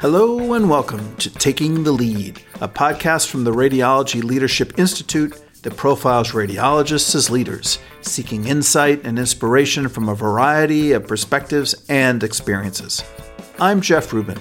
Hello and welcome to Taking the Lead, a podcast from the Radiology Leadership Institute that profiles radiologists as leaders, seeking insight and inspiration from a variety of perspectives and experiences. I'm Jeff Rubin.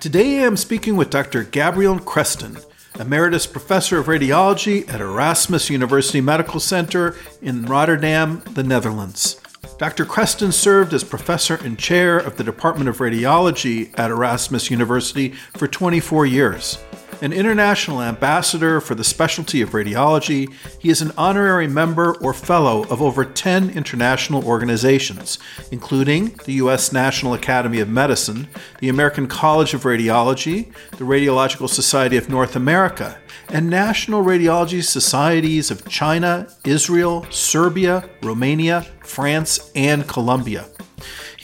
Today I'm speaking with Dr. Gabriel Krestin, Emeritus Professor of Radiology at Erasmus University Medical Center in Rotterdam, the Netherlands. Dr. Krestin served as professor and chair of the Department of Radiology at Erasmus University for 24 years. An international ambassador for the specialty of radiology, he is an honorary member or fellow of over 10 international organizations, including the U.S. National Academy of Medicine, the American College of Radiology, the Radiological Society of North America, and National Radiology Societies of China, Israel, Serbia, Romania, France, and Colombia.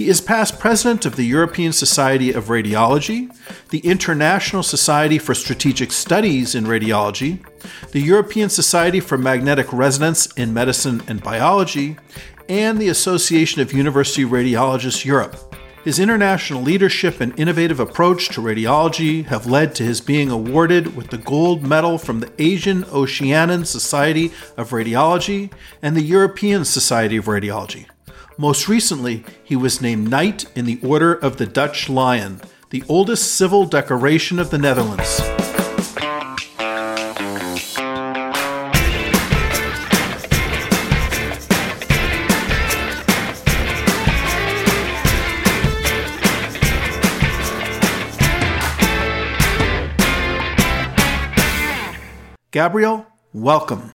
He is past president of the European Society of Radiology, the International Society for Strategic Studies in Radiology, the European Society for Magnetic Resonance in Medicine and Biology, and the Association of University Radiologists Europe. His international leadership and innovative approach to radiology have led to his being awarded with the gold medal from the Asian Oceanian Society of Radiology and the European Society of Radiology. Most recently, he was named Knight in the Order of the Dutch Lion, the oldest civil decoration of the Netherlands. Gabriel, welcome.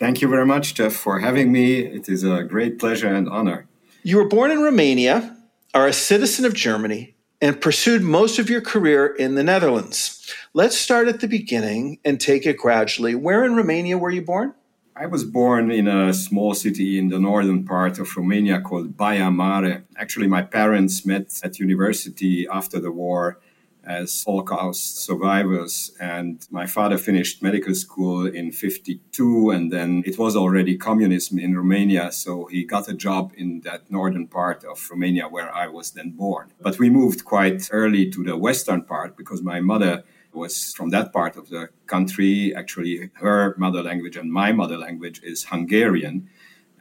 Thank you very much, Jeff, for having me. It is a great pleasure and honor. You were born in Romania, are a citizen of Germany, and pursued most of your career in the Netherlands. Let's start at the beginning and take it gradually. Where in Romania were you born? I was born in a small city in the northern part of Romania called Baia Mare. Actually, my parents met at university after the war as Holocaust survivors. And my father finished medical school in 52, and then it was already communism in Romania. So he got a job in that northern part of Romania where I was then born. But we moved quite early to the western part because my mother was from that part of the country. Actually, her mother language and my mother language is Hungarian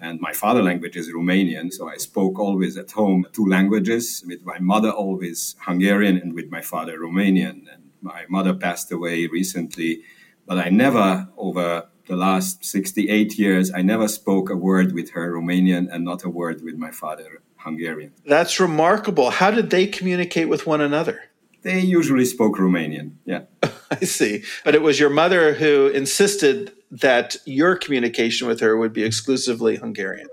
and my father language is Romanian. So I spoke always at home two languages with my mother, always Hungarian, and with my father, Romanian. And my mother passed away recently, but I never, over the last 68 years, I never spoke a word with her Romanian and not a word with my father, Hungarian. That's remarkable. How did they communicate with one another? They usually spoke Romanian, yeah. I see. But it was your mother who insisted that your communication with her would be exclusively Hungarian?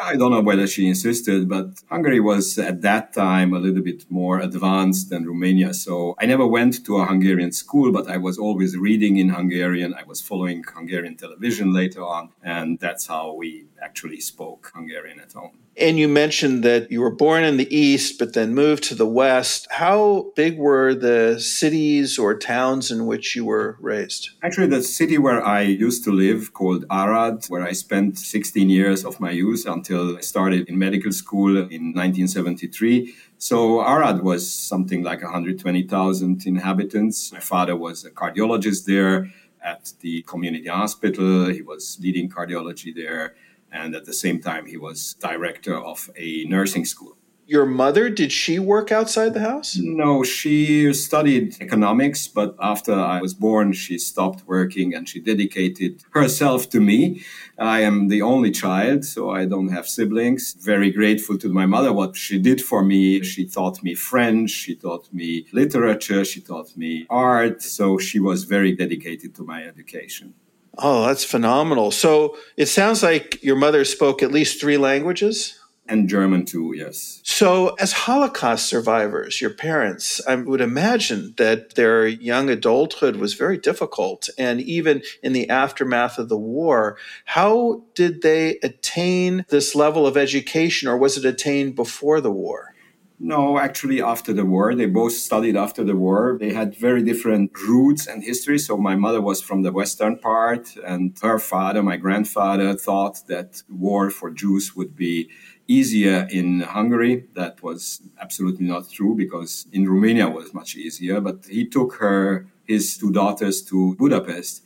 I don't know whether she insisted, but Hungary was at that time a little bit more advanced than Romania. So I never went to a Hungarian school, but I was always reading in Hungarian. I was following Hungarian television later on, and that's how we actually spoke Hungarian at home. And you mentioned that you were born in the East, but then moved to the West. How big were the cities or towns in which you were raised? Actually, the city where I used to live, called Arad, where I spent 16 years of my youth until I started in medical school in 1973. So Arad was something like 120,000 inhabitants. My father was a cardiologist there at the community hospital. He was leading cardiology there and at the same time, he was director of a nursing school. Your mother, did she work outside the house? No, she studied economics, but after I was born, she stopped working and she dedicated herself to me. I am the only child, so I don't have siblings. Very grateful to my mother, what she did for me. She taught me French, she taught me literature, she taught me art, so she was very dedicated to my education. Oh, that's phenomenal. So it sounds like your mother spoke at least three languages? And German too, yes. So, as Holocaust survivors, your parents, I would imagine that their young adulthood was very difficult. And even in the aftermath of the war, how did they attain this level of education, or was it attained before the war? No, actually, after the war, they both studied after the war. They had very different roots and history. So, my mother was from the western part, and her father, my grandfather, thought that war for Jews would be easier in Hungary. That was absolutely not true because in Romania was much easier. But he took her, his two daughters, to Budapest.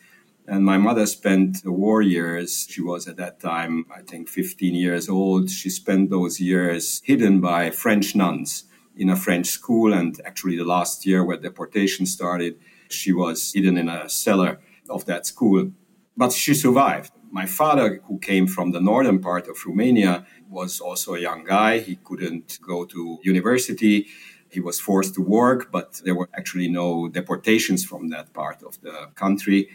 And my mother spent the war years. She was at that time, I think, 15 years old. She spent those years hidden by French nuns in a French school. And actually, the last year where deportation started, she was hidden in a cellar of that school. But she survived. My father, who came from the northern part of Romania, was also a young guy. He couldn't go to university. He was forced to work, but there were actually no deportations from that part of the country.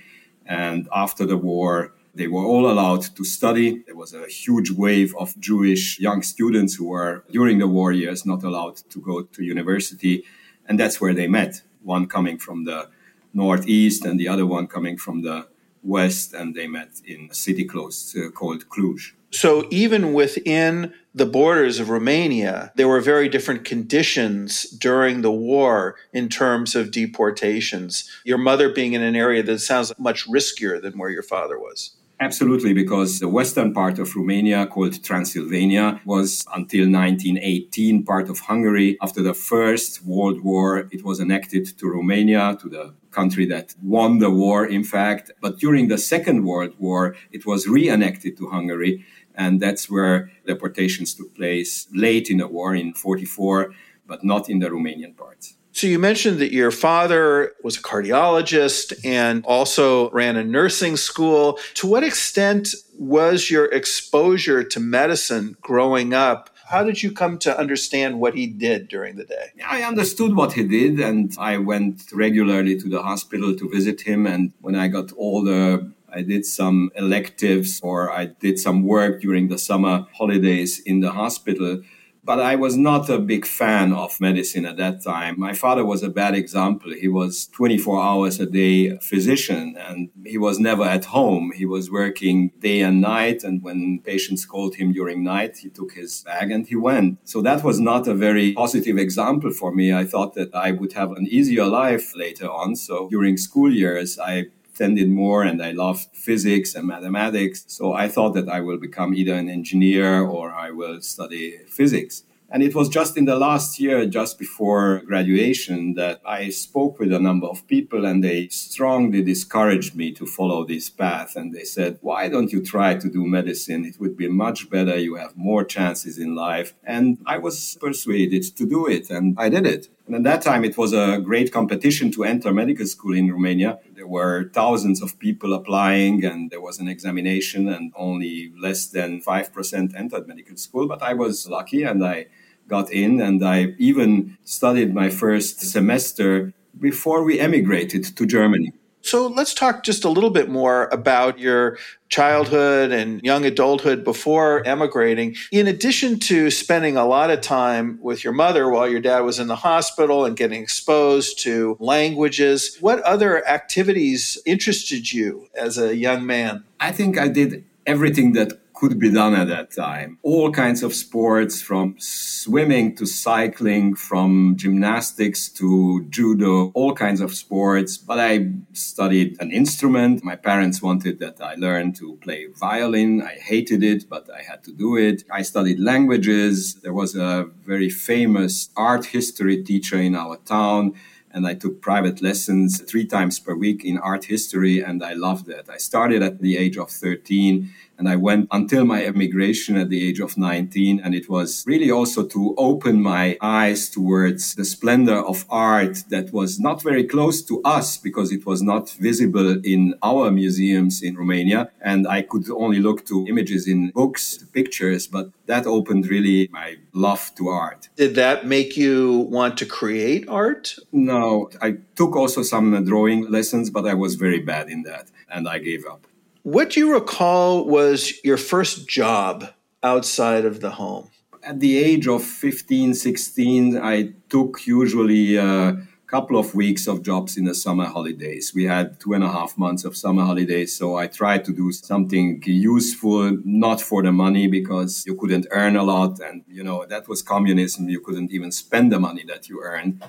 And after the war, they were all allowed to study. There was a huge wave of Jewish young students who were, during the war years, not allowed to go to university. And that's where they met. One coming from the northeast and the other one coming from the west. And they met in a city close uh, called Cluj. So even within the borders of Romania, there were very different conditions during the war in terms of deportations. Your mother being in an area that sounds much riskier than where your father was. Absolutely, because the western part of Romania, called Transylvania, was until 1918 part of Hungary. After the First World War, it was annexed to Romania, to the country that won the war, in fact. But during the Second World War, it was re annexed to Hungary. And that's where deportations took place late in the war in 44, but not in the Romanian parts. So you mentioned that your father was a cardiologist and also ran a nursing school. To what extent was your exposure to medicine growing up? How did you come to understand what he did during the day? I understood what he did, and I went regularly to the hospital to visit him. And when I got older, I did some electives or I did some work during the summer holidays in the hospital. But I was not a big fan of medicine at that time. My father was a bad example. He was 24 hours a day physician and he was never at home. He was working day and night. And when patients called him during night, he took his bag and he went. So that was not a very positive example for me. I thought that I would have an easier life later on. So during school years, I tended more and I loved physics and mathematics. So I thought that I will become either an engineer or I will study physics. And it was just in the last year, just before graduation, that I spoke with a number of people and they strongly discouraged me to follow this path. And they said, Why don't you try to do medicine? It would be much better. You have more chances in life. And I was persuaded to do it and I did it. And at that time, it was a great competition to enter medical school in Romania. There were thousands of people applying, and there was an examination, and only less than 5% entered medical school. But I was lucky and I got in, and I even studied my first semester before we emigrated to Germany. So let's talk just a little bit more about your childhood and young adulthood before emigrating. In addition to spending a lot of time with your mother while your dad was in the hospital and getting exposed to languages, what other activities interested you as a young man? I think I did everything that could be done at that time. All kinds of sports from swimming to cycling, from gymnastics to judo, all kinds of sports. But I studied an instrument. My parents wanted that I learn to play violin. I hated it, but I had to do it. I studied languages. There was a very famous art history teacher in our town and I took private lessons three times per week in art history, and I loved it. I started at the age of 13 and I went until my emigration at the age of 19. And it was really also to open my eyes towards the splendor of art that was not very close to us because it was not visible in our museums in Romania. And I could only look to images in books, pictures, but that opened really my love to art. Did that make you want to create art? No, I took also some drawing lessons, but I was very bad in that and I gave up. What do you recall was your first job outside of the home? At the age of 15, 16, I took usually a couple of weeks of jobs in the summer holidays. We had two and a half months of summer holidays, so I tried to do something useful, not for the money because you couldn't earn a lot. And, you know, that was communism. You couldn't even spend the money that you earned.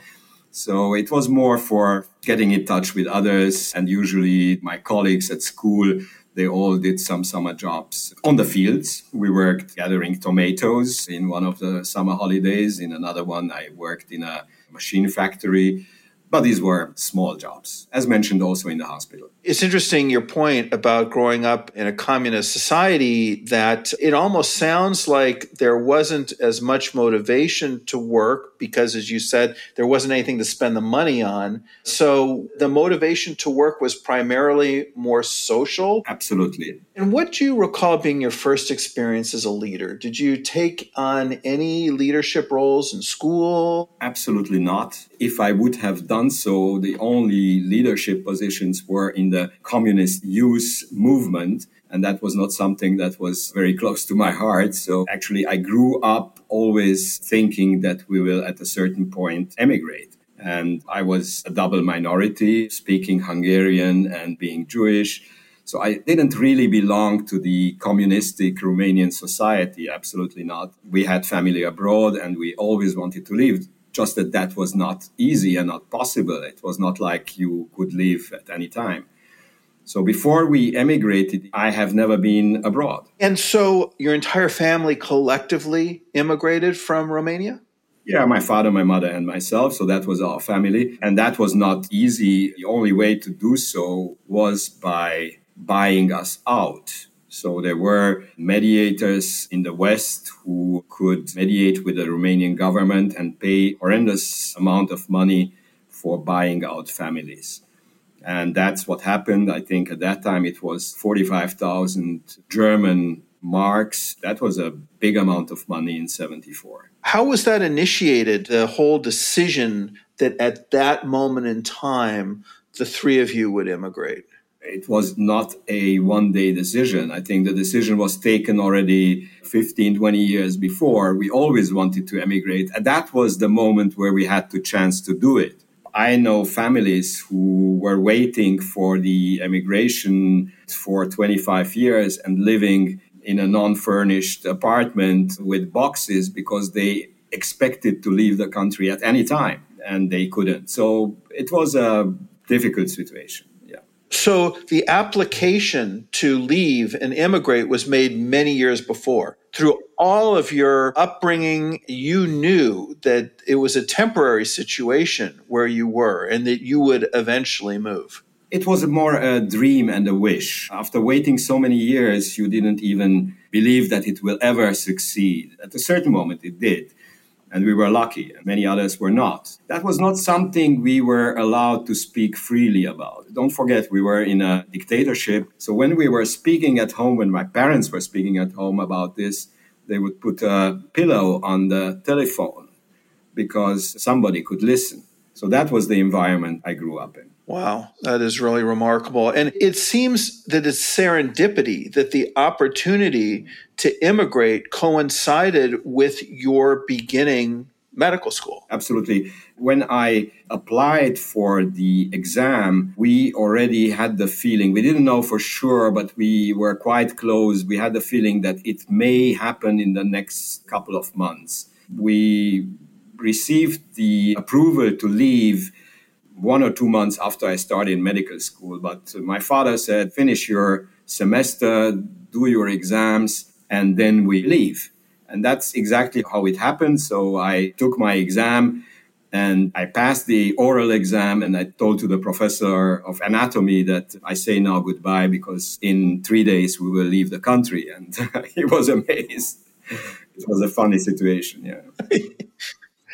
So it was more for getting in touch with others. And usually my colleagues at school they all did some summer jobs on the fields. We worked gathering tomatoes in one of the summer holidays. In another one, I worked in a machine factory. But these were small jobs, as mentioned also in the hospital. It's interesting your point about growing up in a communist society that it almost sounds like there wasn't as much motivation to work because, as you said, there wasn't anything to spend the money on. So the motivation to work was primarily more social. Absolutely. And what do you recall being your first experience as a leader? Did you take on any leadership roles in school? Absolutely not. If I would have done so, the only leadership positions were in the communist youth movement. And that was not something that was very close to my heart. So actually, I grew up always thinking that we will at a certain point emigrate. And I was a double minority, speaking Hungarian and being Jewish. So I didn't really belong to the communistic Romanian society. Absolutely not. We had family abroad and we always wanted to leave just that that was not easy and not possible. It was not like you could leave at any time. So before we emigrated, I have never been abroad. And so your entire family collectively immigrated from Romania? Yeah, my father, my mother, and myself. So that was our family. And that was not easy. The only way to do so was by buying us out. So there were mediators in the West who could mediate with the Romanian government and pay horrendous amount of money for buying out families. And that's what happened. I think at that time it was 45,000 German marks. That was a big amount of money in 74. How was that initiated, the whole decision that at that moment in time, the three of you would immigrate? It was not a one day decision. I think the decision was taken already 15, 20 years before. We always wanted to emigrate. And that was the moment where we had the chance to do it. I know families who were waiting for the emigration for 25 years and living in a non furnished apartment with boxes because they expected to leave the country at any time and they couldn't. So it was a difficult situation. So the application to leave and immigrate was made many years before. Through all of your upbringing, you knew that it was a temporary situation where you were and that you would eventually move. It was more a dream and a wish. After waiting so many years, you didn't even believe that it will ever succeed. At a certain moment, it did and we were lucky, and many others were not. That was not something we were allowed to speak freely about. Don't forget, we were in a dictatorship. So when we were speaking at home, when my parents were speaking at home about this, they would put a pillow on the telephone because somebody could listen. So that was the environment I grew up in. Wow, that is really remarkable. And it seems that it's serendipity that the opportunity to immigrate coincided with your beginning medical school. Absolutely. When I applied for the exam, we already had the feeling, we didn't know for sure, but we were quite close. We had the feeling that it may happen in the next couple of months. We received the approval to leave one or two months after I started medical school. But my father said, finish your semester, do your exams, and then we leave. And that's exactly how it happened. So I took my exam and I passed the oral exam and I told to the professor of anatomy that I say now goodbye because in three days we will leave the country. And he was amazed. It was a funny situation. Yeah.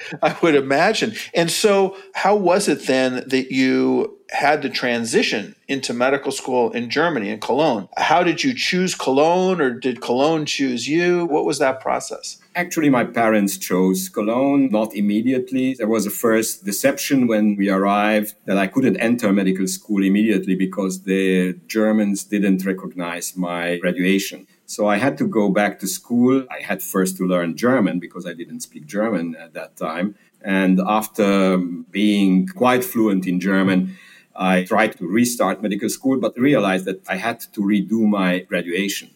I would imagine. And so, how was it then that you had to transition into medical school in Germany, in Cologne? How did you choose Cologne, or did Cologne choose you? What was that process? Actually, my parents chose Cologne, not immediately. There was a first deception when we arrived that I couldn't enter medical school immediately because the Germans didn't recognize my graduation. So I had to go back to school. I had first to learn German because I didn't speak German at that time. And after being quite fluent in German, I tried to restart medical school, but realized that I had to redo my graduation.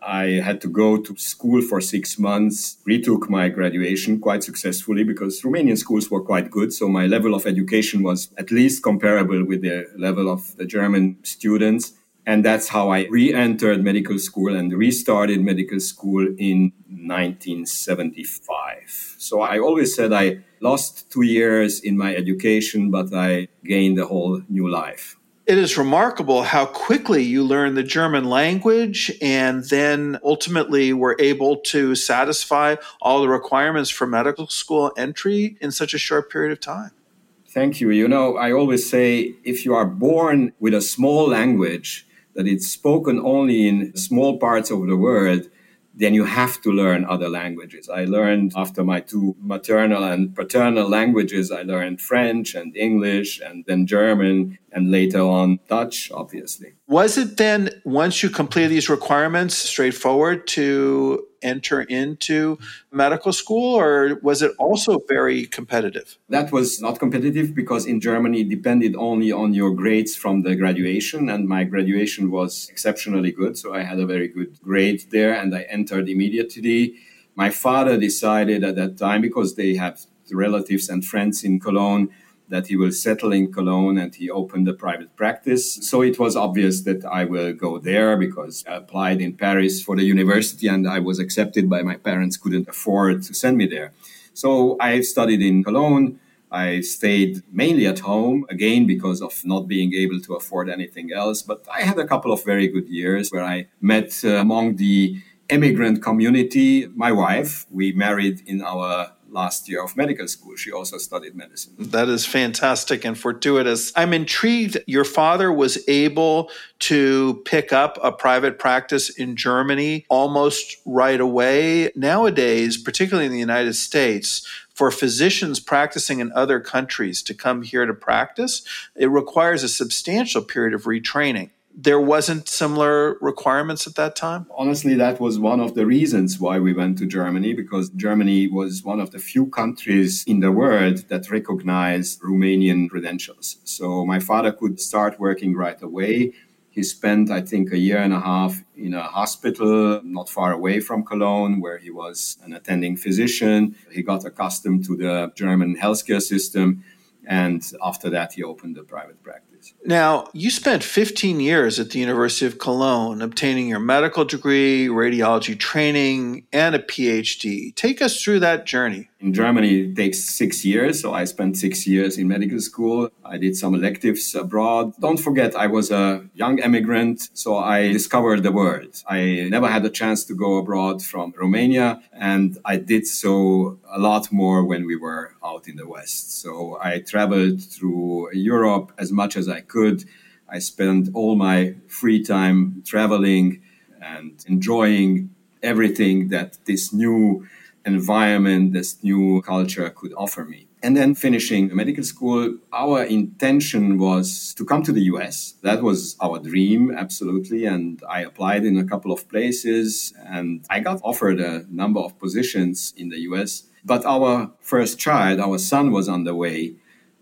I had to go to school for six months, retook my graduation quite successfully because Romanian schools were quite good. So my level of education was at least comparable with the level of the German students. And that's how I re entered medical school and restarted medical school in 1975. So I always said I lost two years in my education, but I gained a whole new life. It is remarkable how quickly you learn the German language and then ultimately were able to satisfy all the requirements for medical school entry in such a short period of time. Thank you. You know, I always say if you are born with a small language that it's spoken only in small parts of the world, then you have to learn other languages. I learned after my two maternal and paternal languages, I learned French and English and then German and later on Dutch, obviously. Was it then, once you completed these requirements, straightforward to enter into medical school, or was it also very competitive? That was not competitive because in Germany it depended only on your grades from the graduation, and my graduation was exceptionally good. So I had a very good grade there, and I entered immediately. My father decided at that time, because they have relatives and friends in Cologne, that he will settle in Cologne and he opened a private practice. So it was obvious that I will go there because I applied in Paris for the university and I was accepted by my parents couldn't afford to send me there. So I studied in Cologne. I stayed mainly at home again because of not being able to afford anything else. But I had a couple of very good years where I met uh, among the immigrant community my wife. We married in our last year of medical school. She also studied medicine. That is fantastic and fortuitous. I'm intrigued. Your father was able to pick up a private practice in Germany almost right away. Nowadays, particularly in the United States, for physicians practicing in other countries to come here to practice, it requires a substantial period of retraining there wasn't similar requirements at that time? Honestly, that was one of the reasons why we went to Germany because Germany was one of the few countries in the world that recognized Romanian credentials. So my father could start working right away. He spent, I think, a year and a half in a hospital not far away from Cologne, where he was an attending physician. He got accustomed to the German healthcare system. And after that, he opened a private practice. Now, you spent 15 years at the University of Cologne obtaining your medical degree, radiology training, and a PhD. Take us through that journey. In Germany, it takes six years. So I spent six years in medical school. I did some electives abroad. Don't forget, I was a young immigrant. So I discovered the world. I never had a chance to go abroad from Romania. And I did so a lot more when we were out in the West. So I traveled through Europe as much as I could. I spent all my free time traveling and enjoying everything that this new environment, this new culture could offer me. And then finishing medical school, our intention was to come to the US. That was our dream, absolutely. And I applied in a couple of places and I got offered a number of positions in the US. But our first child, our son, was on the way.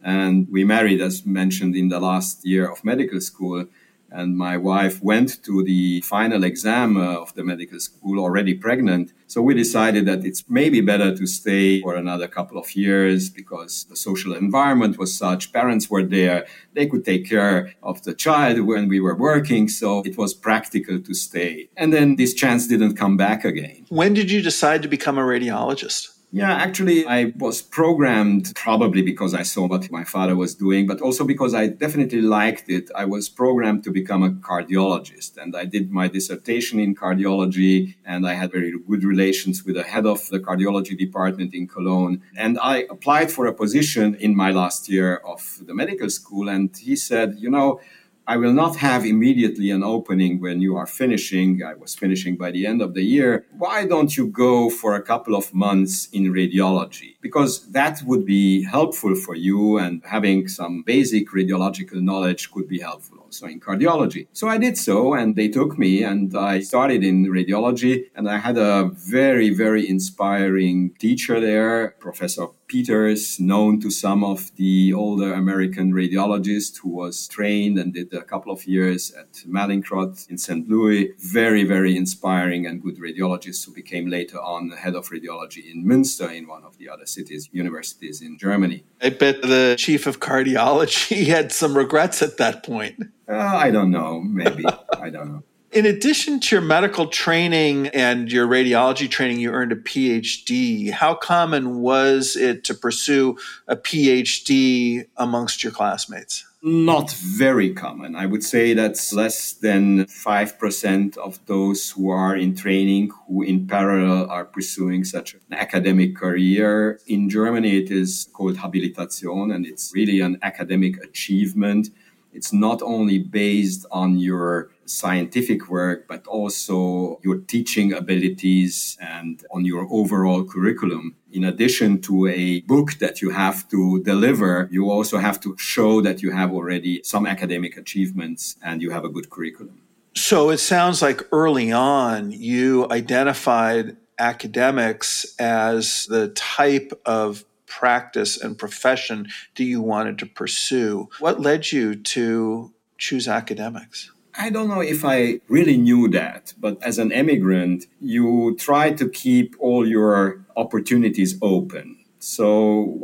And we married, as mentioned, in the last year of medical school and my wife went to the final exam uh, of the medical school already pregnant. So we decided that it's maybe better to stay for another couple of years because the social environment was such. Parents were there. They could take care of the child when we were working. So it was practical to stay. And then this chance didn't come back again. When did you decide to become a radiologist? Yeah, actually, I was programmed probably because I saw what my father was doing, but also because I definitely liked it. I was programmed to become a cardiologist, and I did my dissertation in cardiology, and I had very good relations with the head of the cardiology department in Cologne. And I applied for a position in my last year of the medical school, and he said, You know, I will not have immediately an opening when you are finishing. I was finishing by the end of the year. Why don't you go for a couple of months in radiology? Because that would be helpful for you and having some basic radiological knowledge could be helpful also in cardiology. So I did so and they took me and I started in radiology and I had a very, very inspiring teacher there, Professor Peters, known to some of the older American radiologists who was trained and did a couple of years at Mallinckrodt in St. Louis. Very, very inspiring and good radiologist who became later on the head of radiology in Münster in one of the other cities, universities in Germany. I bet the chief of cardiology had some regrets at that point. Uh, I don't know. Maybe. I don't know. In addition to your medical training and your radiology training, you earned a PhD. How common was it to pursue a PhD amongst your classmates? Not very common. I would say that's less than 5% of those who are in training who, in parallel, are pursuing such an academic career. In Germany, it is called Habilitation, and it's really an academic achievement. It's not only based on your scientific work, but also your teaching abilities and on your overall curriculum. In addition to a book that you have to deliver, you also have to show that you have already some academic achievements and you have a good curriculum. So it sounds like early on you identified academics as the type of practice and profession that you wanted to pursue. What led you to choose academics? I don't know if I really knew that, but as an immigrant, you try to keep all your opportunities open. So,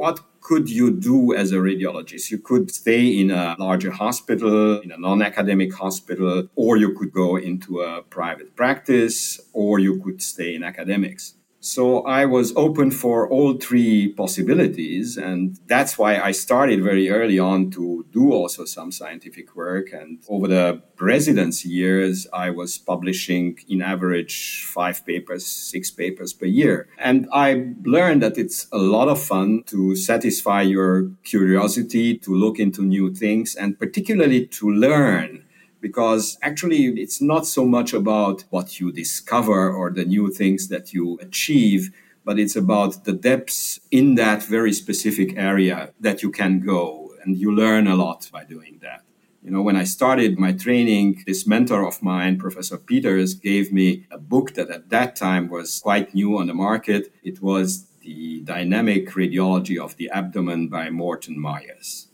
what could you do as a radiologist? You could stay in a larger hospital, in a non academic hospital, or you could go into a private practice, or you could stay in academics. So I was open for all three possibilities. And that's why I started very early on to do also some scientific work. And over the residency years, I was publishing in average five papers, six papers per year. And I learned that it's a lot of fun to satisfy your curiosity, to look into new things, and particularly to learn because actually it's not so much about what you discover or the new things that you achieve, but it's about the depths in that very specific area that you can go. And you learn a lot by doing that. You know, when I started my training, this mentor of mine, Professor Peters, gave me a book that at that time was quite new on the market. It was The Dynamic Radiology of the Abdomen by Morton Meyers.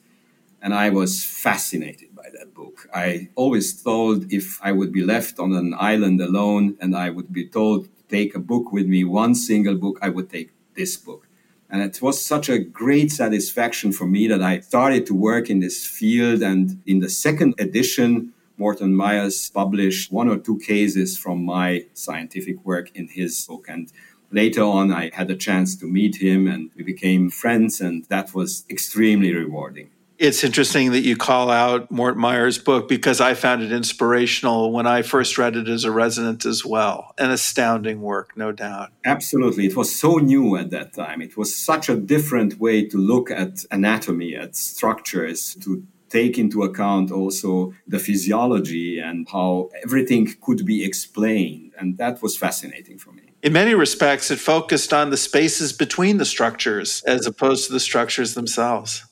And I was fascinated that book. I always thought if I would be left on an island alone and I would be told to take a book with me, one single book, I would take this book. And it was such a great satisfaction for me that I started to work in this field. And in the second edition, Morton Meyers published one or two cases from my scientific work in his book. And later on, I had a chance to meet him and we became friends. And that was extremely rewarding. It's interesting that you call out Mort Meyers' book because I found it inspirational when I first read it as a resident as well. An astounding work, no doubt. Absolutely. It was so new at that time. It was such a different way to look at anatomy, at structures, to take into account also the physiology and how everything could be explained. And that was fascinating for me. In many respects, it focused on the spaces between the structures as opposed to the structures themselves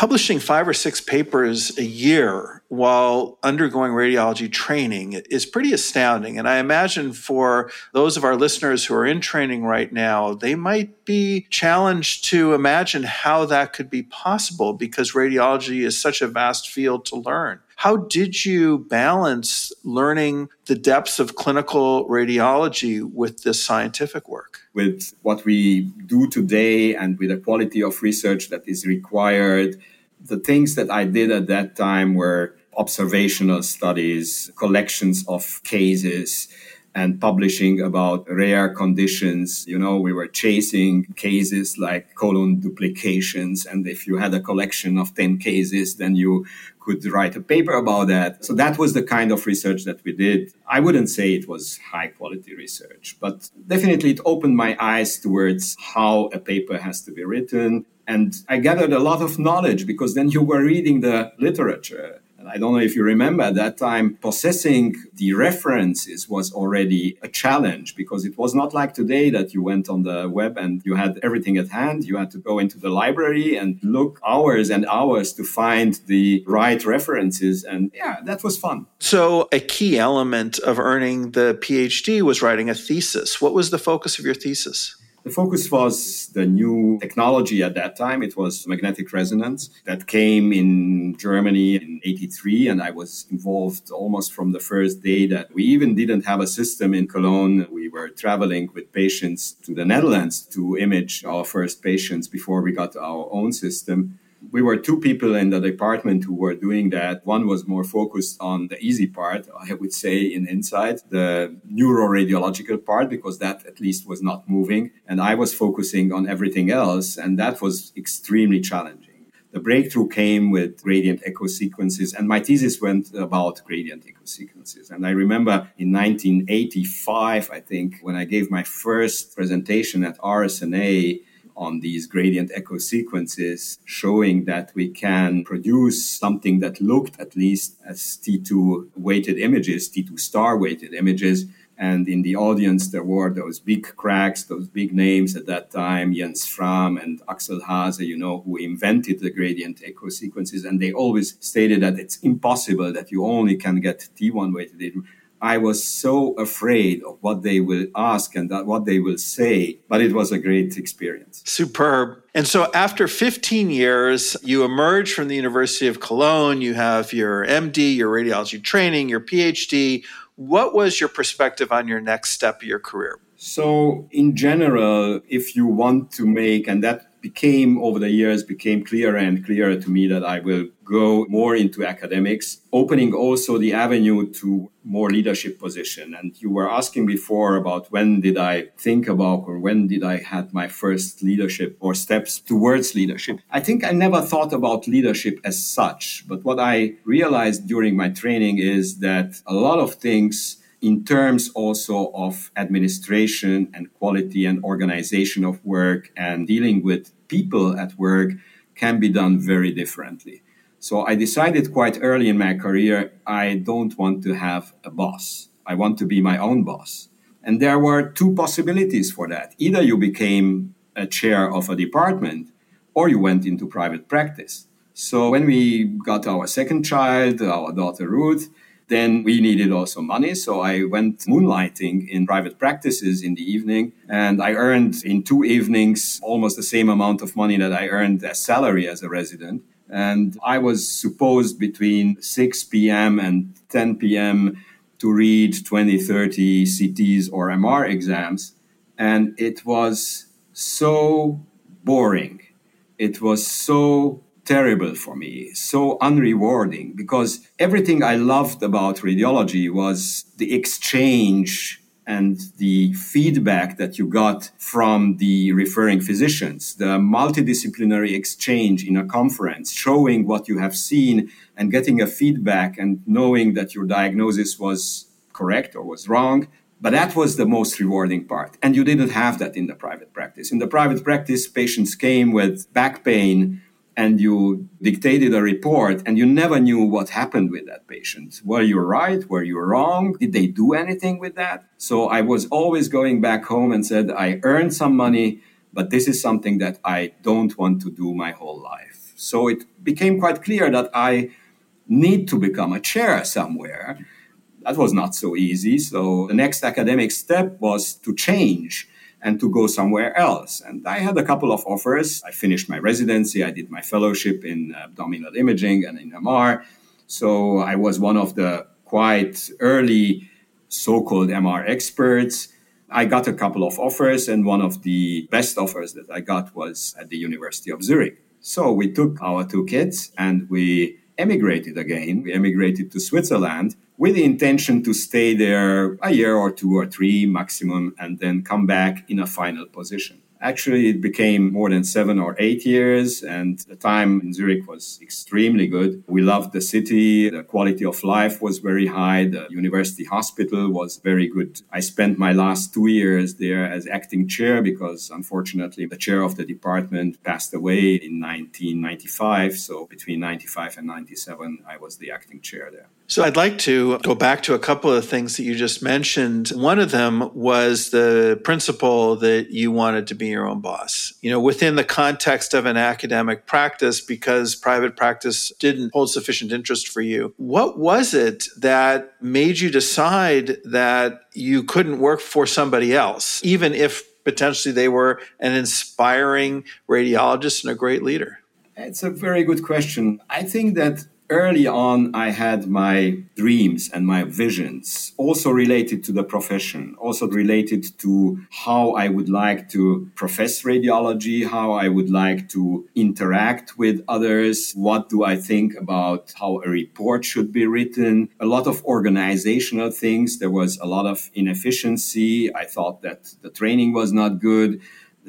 publishing five or six papers a year while undergoing radiology training is pretty astounding. And I imagine for those of our listeners who are in training right now, they might be challenged to imagine how that could be possible because radiology is such a vast field to learn. How did you balance learning the depths of clinical radiology with this scientific work? With what we do today and with the quality of research that is required, the things that I did at that time were observational studies, collections of cases, and publishing about rare conditions. You know, we were chasing cases like colon duplications. And if you had a collection of 10 cases, then you could write a paper about that. So that was the kind of research that we did. I wouldn't say it was high quality research, but definitely it opened my eyes towards how a paper has to be written. And I gathered a lot of knowledge because then you were reading the literature I don't know if you remember at that time, possessing the references was already a challenge because it was not like today that you went on the web and you had everything at hand. You had to go into the library and look hours and hours to find the right references. And yeah, that was fun. So, a key element of earning the PhD was writing a thesis. What was the focus of your thesis? The focus was the new technology at that time. It was magnetic resonance that came in Germany in 83. And I was involved almost from the first day that we even didn't have a system in Cologne. We were traveling with patients to the Netherlands to image our first patients before we got our own system. We were two people in the department who were doing that. One was more focused on the easy part, I would say, in Insight, the neuroradiological part, because that at least was not moving. And I was focusing on everything else. And that was extremely challenging. The breakthrough came with gradient echo sequences, and my thesis went about gradient echo sequences. And I remember in 1985, I think, when I gave my first presentation at RSNA, on these gradient echo sequences, showing that we can produce something that looked at least as T2 weighted images, T2 star weighted images. And in the audience, there were those big cracks, those big names at that time, Jens Frahm and Axel Haase, you know, who invented the gradient echo sequences. And they always stated that it's impossible that you only can get T1 weighted I was so afraid of what they will ask and that what they will say, but it was a great experience. Superb. And so after 15 years, you emerge from the University of Cologne, you have your MD, your radiology training, your PhD. What was your perspective on your next step of your career? So, in general, if you want to make, and that became over the years became clearer and clearer to me that I will go more into academics, opening also the avenue to more leadership position. And you were asking before about when did I think about or when did I had my first leadership or steps towards leadership. I think I never thought about leadership as such, but what I realized during my training is that a lot of things in terms also of administration and quality and organization of work and dealing with people at work can be done very differently. So I decided quite early in my career I don't want to have a boss. I want to be my own boss. And there were two possibilities for that. Either you became a chair of a department or you went into private practice. So when we got our second child, our daughter Ruth, then we needed also money. So I went moonlighting in private practices in the evening. And I earned in two evenings almost the same amount of money that I earned as salary as a resident. And I was supposed between 6 p.m. and 10 p.m. to read 20, 30 CTs or MR exams. And it was so boring. It was so terrible for me, so unrewarding, because everything I loved about radiology was the exchange and the feedback that you got from the referring physicians, the multidisciplinary exchange in a conference, showing what you have seen and getting a feedback and knowing that your diagnosis was correct or was wrong. But that was the most rewarding part. And you didn't have that in the private practice. In the private practice, patients came with back pain and you dictated a report and you never knew what happened with that patient. Were you right? Were you wrong? Did they do anything with that? So I was always going back home and said, I earned some money, but this is something that I don't want to do my whole life. So it became quite clear that I need to become a chair somewhere. That was not so easy. So the next academic step was to change and to go somewhere else. And I had a couple of offers. I finished my residency, I did my fellowship in uh, abdominal imaging and in MR. So I was one of the quite early so called MR experts. I got a couple of offers, and one of the best offers that I got was at the University of Zurich. So we took our two kids and we emigrated again. We emigrated to Switzerland with the intention to stay there a year or two or three maximum and then come back in a final position. Actually, it became more than seven or eight years, and the time in Zurich was extremely good. We loved the city. The quality of life was very high. The university hospital was very good. I spent my last two years there as acting chair because, unfortunately, the chair of the department passed away in 1995. So, between 95 and 97, I was the acting chair there. So I'd like to go back to a couple of things that you just mentioned. One of them was the principle that you wanted to be your own boss, you know, within the context of an academic practice because private practice didn't hold sufficient interest for you. What was it that made you decide that you couldn't work for somebody else, even if potentially they were an inspiring radiologist and a great leader? It's a very good question. I think that early on, I had my dreams and my visions, also related to the profession, also related to how I would like to profess radiology, how I would like to interact with others, what do I think about how a report should be written, a lot of organizational things. There was a lot of inefficiency. I thought that the training was not good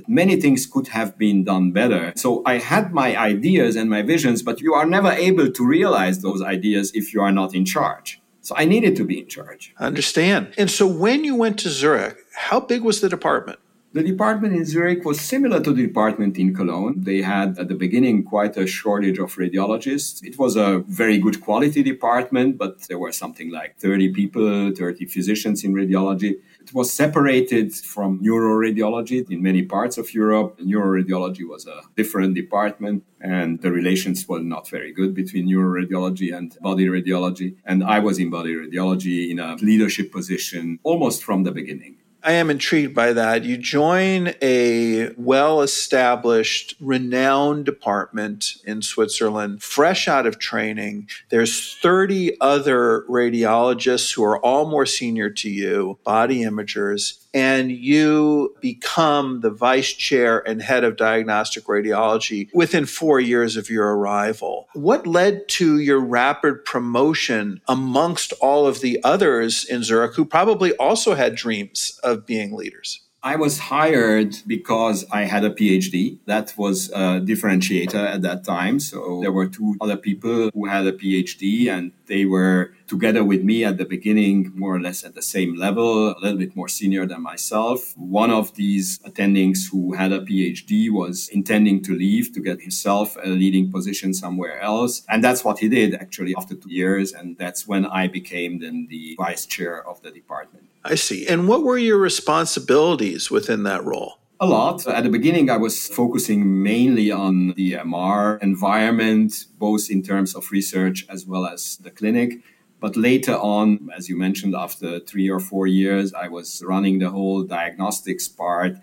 many things could have been done better. So I had my ideas and my visions, but you are never able to realize those ideas if you are not in charge. So I needed to be in charge. I understand. And so when you went to Zurich, how big was the department? The department in Zurich was similar to the department in Cologne. They had at the beginning quite a shortage of radiologists. It was a very good quality department, but there were something like 30 people, 30 physicians in radiology. It was separated from neuroradiology in many parts of Europe. Neuroradiology was a different department, and the relations were not very good between neuroradiology and body radiology. And I was in body radiology in a leadership position almost from the beginning. I am intrigued by that. You join a well established, renowned department in Switzerland, fresh out of training. There's 30 other radiologists who are all more senior to you, body imagers and you become the vice chair and head of diagnostic radiology within four years of your arrival. What led to your rapid promotion amongst all of the others in Zurich who probably also had dreams of being leaders? I was hired because I had a PhD. That was a differentiator at that time. So there were two other people who had a PhD and they were together with me at the beginning, more or less at the same level, a little bit more senior than myself. One of these attendings who had a PhD was intending to leave to get himself a leading position somewhere else. And that's what he did actually after two years. And that's when I became then the vice chair of the department. I see. And what were your responsibilities within that role? A lot. At the beginning, I was focusing mainly on the MR environment, both in terms of research as well as the clinic. But later on, as you mentioned, after three or four years, I was running the whole diagnostics part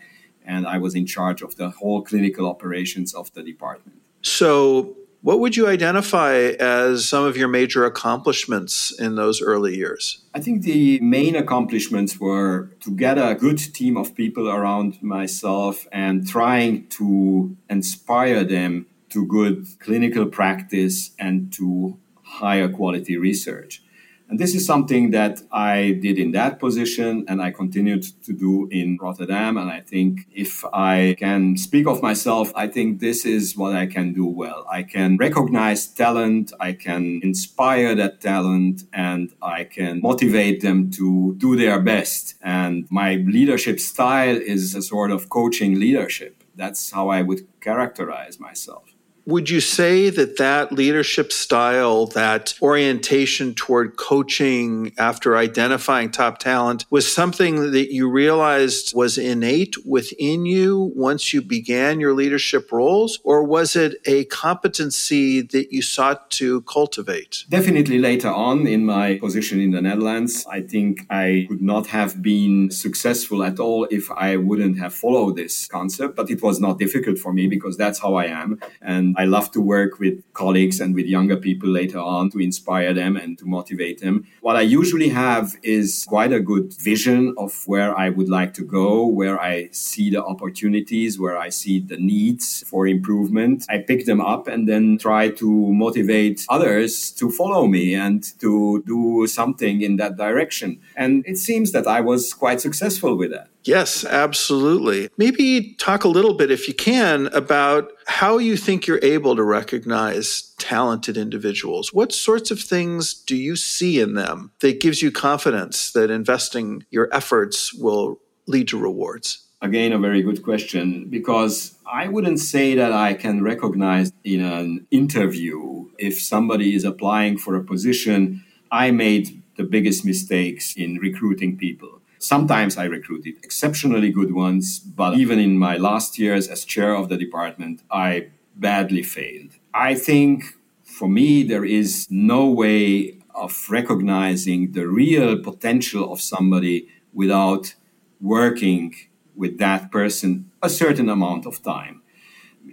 and I was in charge of the whole clinical operations of the department. So, what would you identify as some of your major accomplishments in those early years? I think the main accomplishments were to get a good team of people around myself and trying to inspire them to good clinical practice and to higher quality research. And this is something that I did in that position and I continued to do in Rotterdam. And I think if I can speak of myself, I think this is what I can do well. I can recognize talent, I can inspire that talent, and I can motivate them to do their best. And my leadership style is a sort of coaching leadership. That's how I would characterize myself. Would you say that that leadership style, that orientation toward coaching after identifying top talent was something that you realized was innate within you once you began your leadership roles? Or was it a competency that you sought to cultivate? Definitely later on in my position in the Netherlands, I think I could not have been successful at all if I wouldn't have followed this concept. But it was not difficult for me because that's how I am. And I love to work with colleagues and with younger people later on to inspire them and to motivate them. What I usually have is quite a good vision of where I would like to go, where I see the opportunities, where I see the needs for improvement. I pick them up and then try to motivate others to follow me and to do something in that direction. And it seems that I was quite successful with that. Yes, absolutely. Maybe talk a little bit, if you can, about how you think you're able to recognize talented individuals. What sorts of things do you see in them that gives you confidence that investing your efforts will lead to rewards? Again, a very good question because I wouldn't say that I can recognize in an interview if somebody is applying for a position. I made the biggest mistakes in recruiting people Sometimes I recruited exceptionally good ones, but even in my last years as chair of the department, I badly failed. I think for me, there is no way of recognizing the real potential of somebody without working with that person a certain amount of time.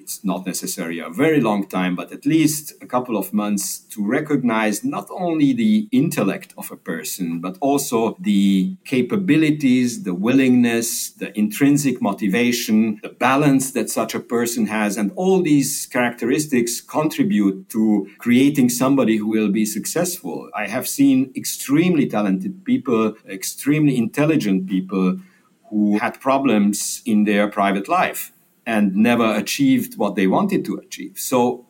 It's not necessarily a very long time, but at least a couple of months to recognize not only the intellect of a person, but also the capabilities, the willingness, the intrinsic motivation, the balance that such a person has. And all these characteristics contribute to creating somebody who will be successful. I have seen extremely talented people, extremely intelligent people who had problems in their private life and never achieved what they wanted to achieve. So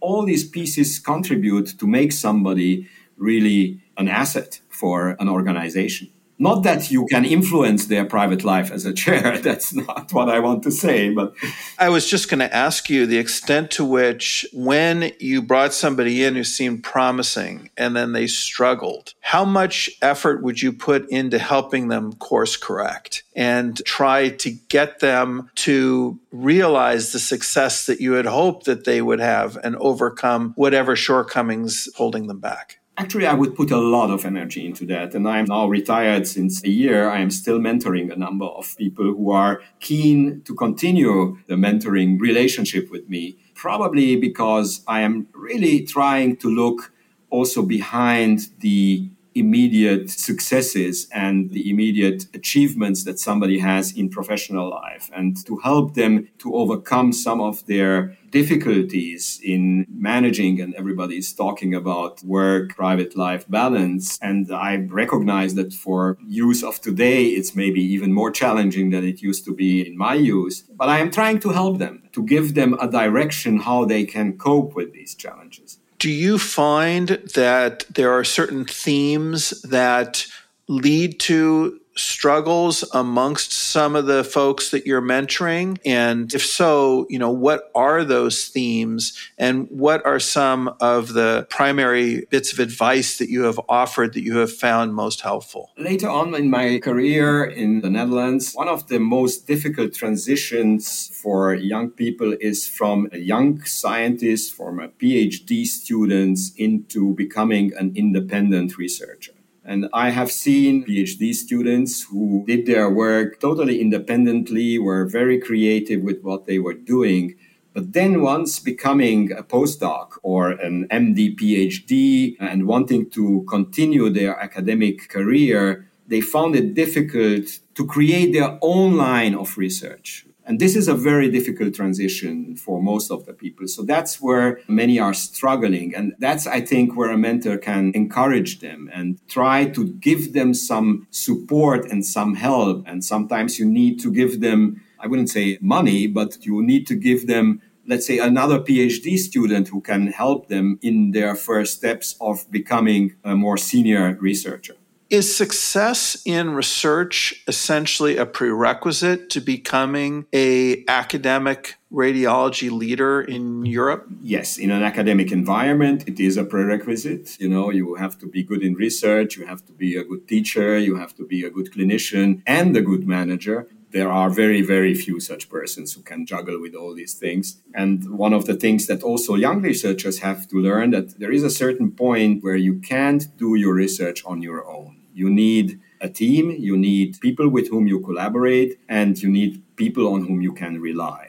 all these pieces contribute to make somebody really an asset for an organization. Not that you can influence their private life as a chair. That's not what I want to say. But I was just going to ask you the extent to which, when you brought somebody in who seemed promising and then they struggled, how much effort would you put into helping them course correct and try to get them to realize the success that you had hoped that they would have and overcome whatever shortcomings holding them back? Actually, I would put a lot of energy into that. And I'm now retired since a year. I am still mentoring a number of people who are keen to continue the mentoring relationship with me, probably because I am really trying to look also behind the immediate successes and the immediate achievements that somebody has in professional life. And to help them to overcome some of their difficulties in managing and everybody's talking about work private life balance. And i recognize that for use of today it's maybe even more challenging than it used to be in my use. But i am trying to help them to give them a direction how they can cope with these challenges do you find that there are certain themes that lead to struggles amongst some of the folks that you're mentoring? And if so, you know, what are those themes and what are some of the primary bits of advice that you have offered that you have found most helpful? Later on in my career in the Netherlands, one of the most difficult transitions for young people is from a young scientist, from a PhD students into becoming an independent researcher. And I have seen PhD students who did their work totally independently, were very creative with what they were doing. But then once becoming a postdoc or an MD PhD and wanting to continue their academic career, they found it difficult to create their own line of research and this is a very difficult transition for most of the people. So that's where many are struggling. And that's, I think, where a mentor can encourage them and try to give them some support and some help. And sometimes you need to give them, I wouldn't say money, but you need to give them let's say another PhD student who can help them in their first steps of becoming a more senior researcher. Is success in research essentially a prerequisite to becoming a academic radiology leader in Europe? Yes, in an academic environment, it is a prerequisite. You know, you have to be good in research, you have to be a good teacher, you have to be a good clinician and a good manager. There are very, very few such persons who can juggle with all these things. And one of the things that also young researchers have to learn that there is a certain point where you can't do your research on your own you need a team, you need people with whom you collaborate, and you need people on whom you can rely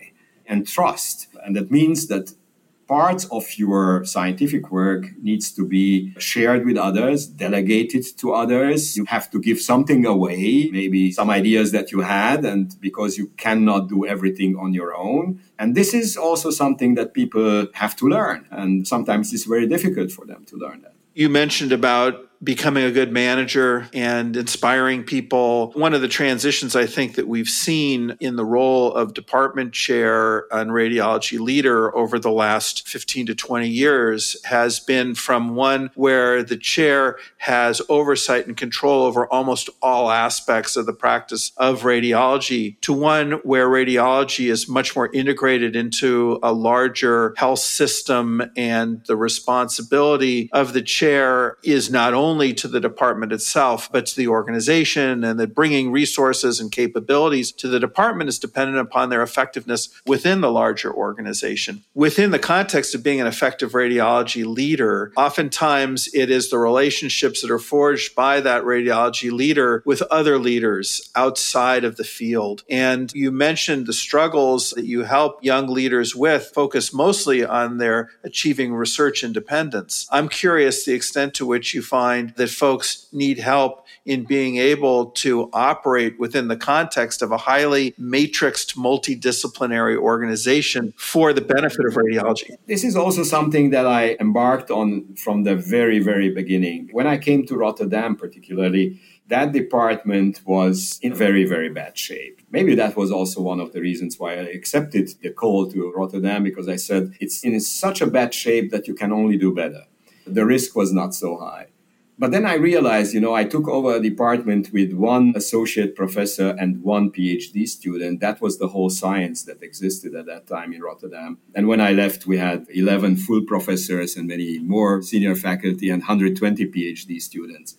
and trust. And that means that parts of your scientific work needs to be shared with others, delegated to others. You have to give something away, maybe some ideas that you had, and because you cannot do everything on your own. And this is also something that people have to learn. And sometimes it's very difficult for them to learn that. You mentioned about becoming a good manager and inspiring people. One of the transitions I think that we've seen in the role of department chair and radiology leader over the last 15 to 20 years has been from one where the chair has oversight and control over almost all aspects of the practice of radiology to one where radiology is much more integrated into a larger health system and the responsibility of the chair is not only only to the department itself, but to the organization, and that bringing resources and capabilities to the department is dependent upon their effectiveness within the larger organization. Within the context of being an effective radiology leader, oftentimes it is the relationships that are forged by that radiology leader with other leaders outside of the field. And you mentioned the struggles that you help young leaders with focus mostly on their achieving research independence. I'm curious the extent to which you find that folks need help in being able to operate within the context of a highly matrixed multidisciplinary organization for the benefit of radiology. This is also something that I embarked on from the very, very beginning. When I came to Rotterdam, particularly, that department was in very, very bad shape. Maybe that was also one of the reasons why I accepted the call to Rotterdam because I said it's in such a bad shape that you can only do better. The risk was not so high. But then I realized, you know, I took over a department with one associate professor and one PhD student. That was the whole science that existed at that time in Rotterdam. And when I left, we had 11 full professors and many more senior faculty and 120 PhD students.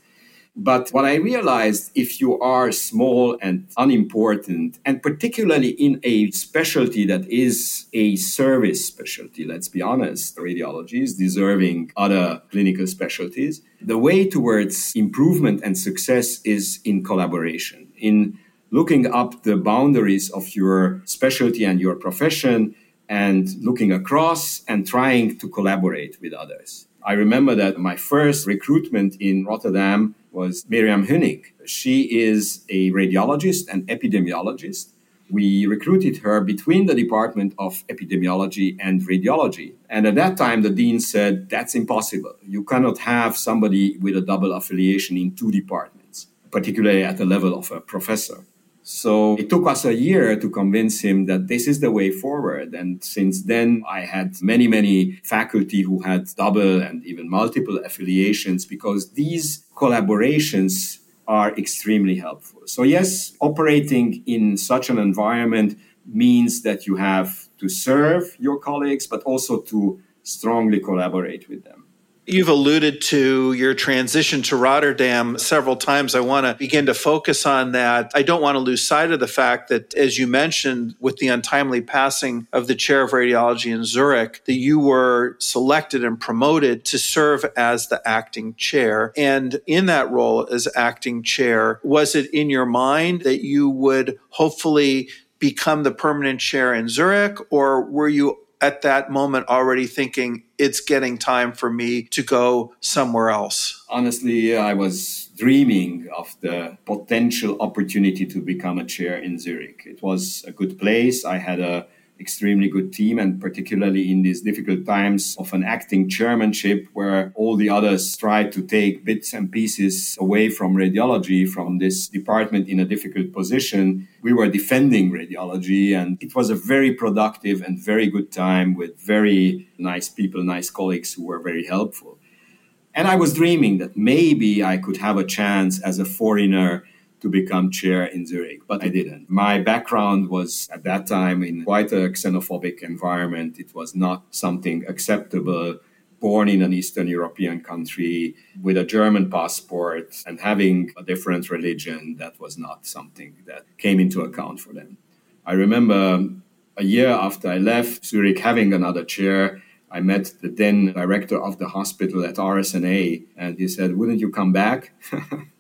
But what I realized, if you are small and unimportant, and particularly in a specialty that is a service specialty, let's be honest, radiology is deserving other clinical specialties. The way towards improvement and success is in collaboration, in looking up the boundaries of your specialty and your profession and looking across and trying to collaborate with others. I remember that my first recruitment in Rotterdam was Myriam Hunink. She is a radiologist and epidemiologist. We recruited her between the Department of Epidemiology and Radiology. And at that time, the dean said, That's impossible. You cannot have somebody with a double affiliation in two departments, particularly at the level of a professor. So it took us a year to convince him that this is the way forward. And since then, I had many, many faculty who had double and even multiple affiliations because these collaborations are extremely helpful. So, yes, operating in such an environment means that you have to serve your colleagues, but also to strongly collaborate with them. You've alluded to your transition to Rotterdam several times. I want to begin to focus on that. I don't want to lose sight of the fact that, as you mentioned, with the untimely passing of the chair of radiology in Zurich, that you were selected and promoted to serve as the acting chair. And in that role as acting chair, was it in your mind that you would hopefully become the permanent chair in Zurich, or were you at that moment already thinking it's getting time for me to go somewhere else? Honestly, I was dreaming of the potential opportunity to become a chair in Zurich. It was a good place. I had a extremely good team, and particularly in these difficult times of an acting chairmanship where all the others tried to take bits and pieces away from radiology, from this department in a difficult position. We were defending radiology, and it was a very productive and very good time with very nice people, nice colleagues who were very helpful. And I was dreaming that maybe I could have a chance as a foreigner to become chair in Zurich, but I didn't. My background was at that time in quite a xenophobic environment. It was not something acceptable. Born in an Eastern European country with a German passport and having a different religion, that was not something that came into account for them. I remember a year after I left Zurich having another chair, I met the then director of the hospital at RSNA, and he said, Wouldn't you come back?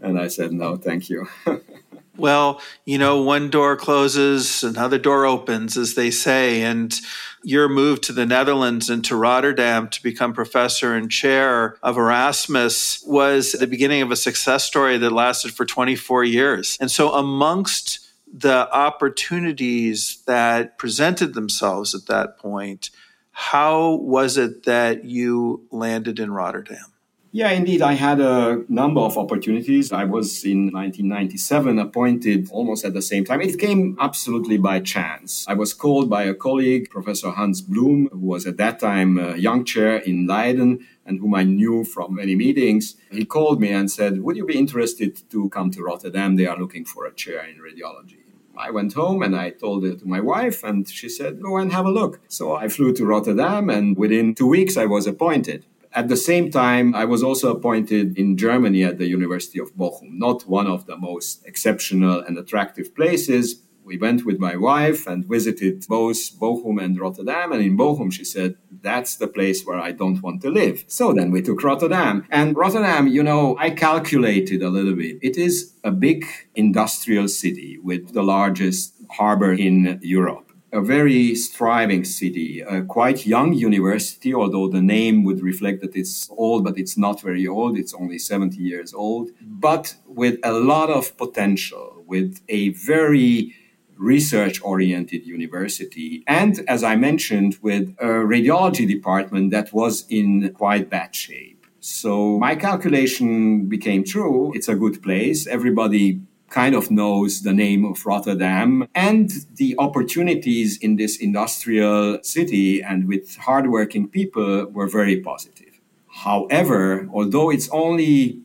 And I said, no, thank you. well, you know, one door closes, another door opens, as they say. And your move to the Netherlands and to Rotterdam to become professor and chair of Erasmus was the beginning of a success story that lasted for 24 years. And so, amongst the opportunities that presented themselves at that point, how was it that you landed in Rotterdam? Yeah, indeed. I had a number of opportunities. I was in 1997 appointed almost at the same time. It came absolutely by chance. I was called by a colleague, Professor Hans Bloem, who was at that time a young chair in Leiden and whom I knew from many meetings. He called me and said, Would you be interested to come to Rotterdam? They are looking for a chair in radiology. I went home and I told it to my wife, and she said, Go and have a look. So I flew to Rotterdam, and within two weeks, I was appointed At the same time, I was also appointed in Germany at the University of Bochum, not one of the most exceptional and attractive places, we went with my wife and visited both Bochum and Rotterdam. And in Bochum, she said, that's the place where I don't want to live. So then we took Rotterdam. And Rotterdam, you know, I calculated a little bit. It is a big industrial city with the largest harbor in Europe a very thriving city, a quite young university, although the name would reflect that it's old, but it's not very old. It's only 70 years old, but with a lot of potential, with a very research oriented university. And as I mentioned, with a radiology department that was in quite bad shape. So my calculation became true. It's a good place. Everybody kind of knows the name of Rotterdam and the opportunities in this industrial city and with hardworking people were very positive. However, although it's only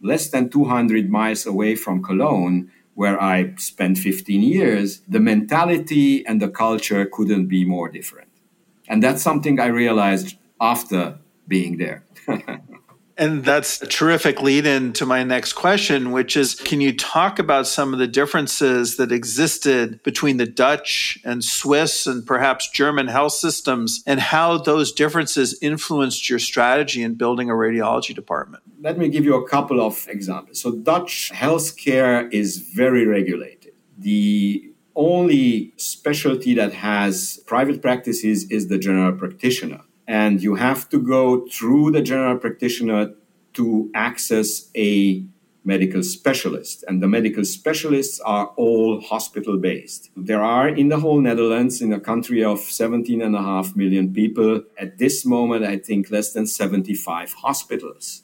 less than 200 miles away from Cologne, where I spent 15 years, the mentality and the culture couldn't be more different. And that's something I realized after being there. And that's a terrific lead in to my next question, which is can you talk about some of the differences that existed between the Dutch and Swiss and perhaps German health systems and how those differences influenced your strategy in building a radiology department? Let me give you a couple of examples. So, Dutch healthcare is very regulated. The only specialty that has private practices is the general practitioner and you have to go through the general practitioner to access a medical specialist. And the medical specialists are all hospital based. There are in the whole Netherlands, in a country of 17 and a half million people, at this moment, I think less than 75 hospitals.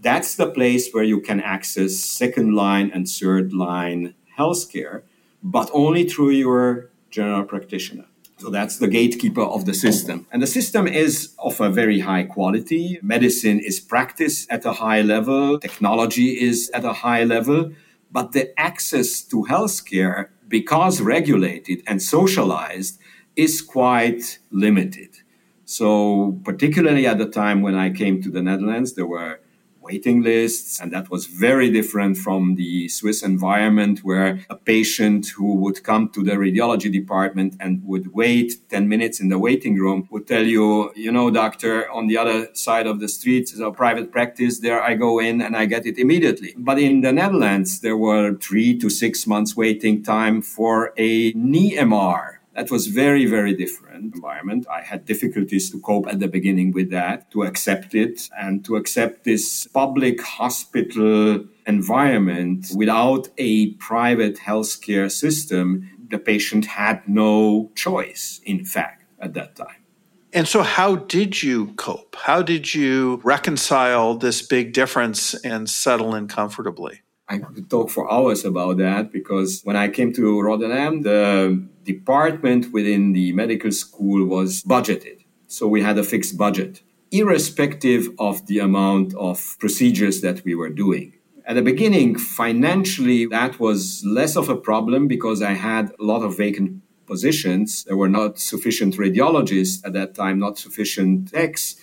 That's the place where you can access second line and third line healthcare, but only through your general practitioner. So that's the gatekeeper of the system. And the system is of a very high quality. Medicine is practiced at a high level. Technology is at a high level. But the access to healthcare, because regulated and socialized, is quite limited. So, particularly at the time when I came to the Netherlands, there were waiting lists. And that was very different from the Swiss environment where a patient who would come to the radiology department and would wait 10 minutes in the waiting room would tell you, you know, doctor, on the other side of the street is a private practice. There I go in and I get it immediately. But in the Netherlands, there were three to six months waiting time for a knee MR that was very, very different environment. I had difficulties to cope at the beginning with that, to accept it and to accept this public hospital environment without a private healthcare system. The patient had no choice, in fact, at that time. And so, how did you cope? How did you reconcile this big difference and settle in comfortably? I could talk for hours about that because when I came to Rotterdam, the department within the medical school was budgeted. So we had a fixed budget, irrespective of the amount of procedures that we were doing. At the beginning, financially, that was less of a problem because I had a lot of vacant positions. There were not sufficient radiologists at that time, not sufficient techs.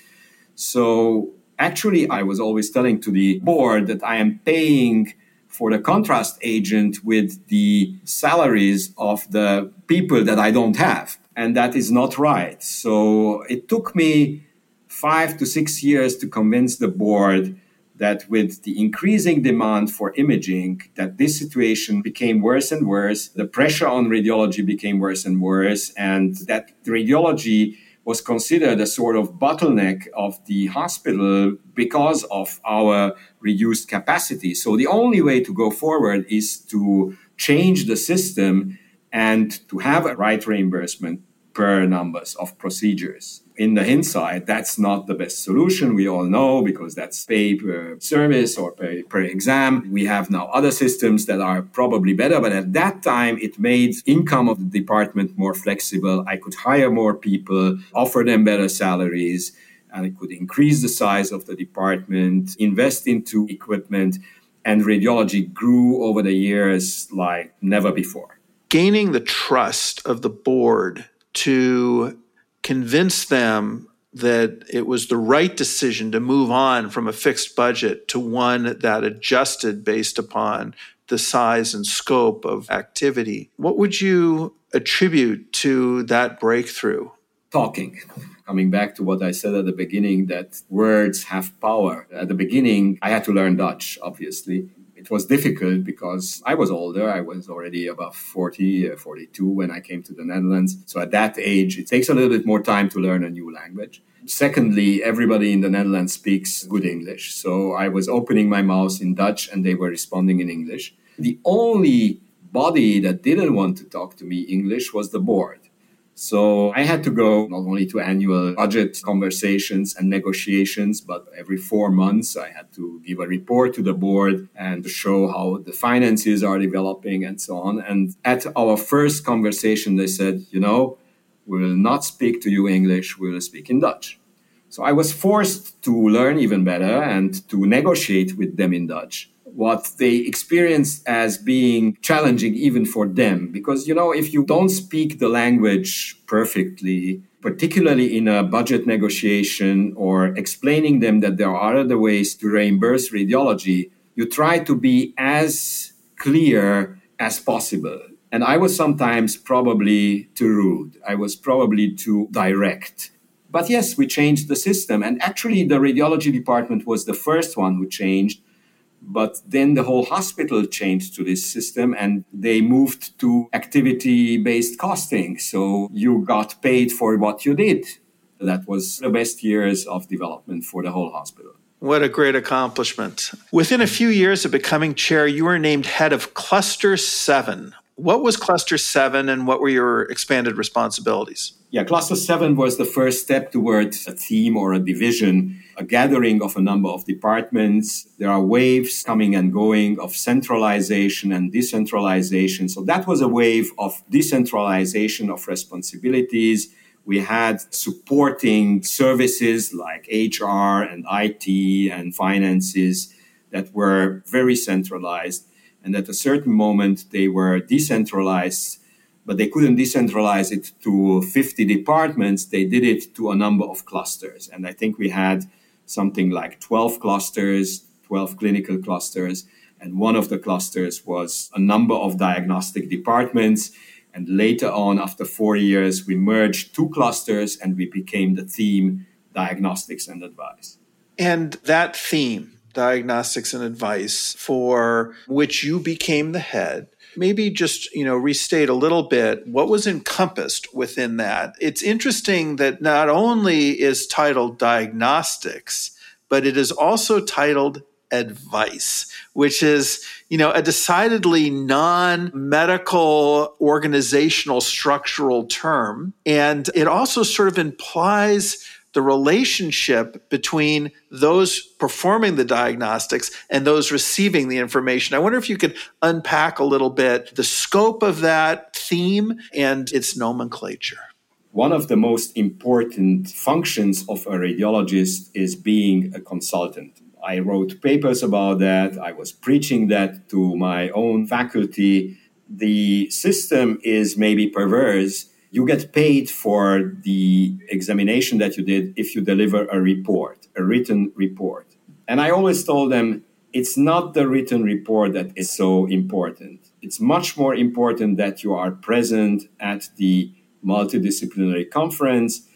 So actually, I was always telling to the board that I am paying for the contrast agent with the salaries of the people that I don't have. And that is not right. So it took me five to six years to convince the board that with the increasing demand for imaging that this situation became worse and worse the pressure on radiology became worse and worse and that radiology was considered a sort of bottleneck of the hospital because of our reduced capacity. So the only way to go forward is to change the system and to have a right reimbursement per numbers of procedures. In the hindsight, that's not the best solution. We all know because that's pay per service or pay per exam. We have now other systems that are probably better, but at that time, it made income of the department more flexible. I could hire more people, offer them better salaries, and it could increase the size of the department, invest into equipment, and radiology grew over the years like never before. Gaining the trust of the board to convince them that it was the right decision to move on from a fixed budget to one that adjusted based upon the size and scope of activity. What would you attribute to that breakthrough? Talking. Coming back to what I said at the beginning, that words have power. At the beginning, I had to learn Dutch, obviously. It was difficult because I was older. I was already about 40, uh, 42 when I came to the Netherlands. So at that age, it takes a little bit more time to learn a new language. Secondly, everybody in the Netherlands speaks good English. So I was opening my mouth in Dutch and they were responding in English. The only body that didn't want to talk to me English was the board. So I had to go not only to annual budget conversations and negotiations, but every four months I had to give a report to the board and show how the finances are developing and so on. And at our first conversation, they said, you know, we will not speak to you English, we will speak in Dutch. So I was forced to learn even better and to negotiate with them in Dutch what they experienced as being challenging even for them. Because, you know, if you don't speak the language perfectly, particularly in a budget negotiation or explaining them that there are other ways to reimburse radiology, you try to be as clear as possible. And I was sometimes probably too rude. I was probably too direct. But yes, we changed the system. And actually, the radiology department was the first one who changed but then the whole hospital changed to this system and they moved to activity based costing. So you got paid for what you did. That was the best years of development for the whole hospital. What a great accomplishment. Within a few years of becoming chair, you were named head of Cluster 7. What was Cluster 7 and what were your expanded responsibilities? Yeah, Cluster 7 was the first step towards a team or a division, a gathering of a number of departments. There are waves coming and going of centralization and decentralization. So that was a wave of decentralization of responsibilities. We had supporting services like HR and IT and finances that were very centralized and at a certain moment, they were decentralized, but they couldn't decentralize it to 50 departments. They did it to a number of clusters. And I think we had something like 12 clusters, 12 clinical clusters. And one of the clusters was a number of diagnostic departments. And later on, after four years, we merged two clusters and we became the theme diagnostics and advice. And that theme, diagnostics and advice for which you became the head. Maybe just you know restate a little bit what was encompassed within that. It's interesting that not only is titled diagnostics but it is also titled advice which is you know a decidedly non-medical organizational structural term. And it also sort of implies the relationship between those performing the diagnostics and those receiving the information. I wonder if you could unpack a little bit the scope of that theme and its nomenclature. One of the most important functions of a radiologist is being a consultant. I wrote papers about that. I was preaching that to my own faculty. The system is maybe perverse you get paid for the examination that you did if you deliver a report, a written report. And I always told them it's not the written report that is so important. It's much more important that you are present at the multidisciplinary conference,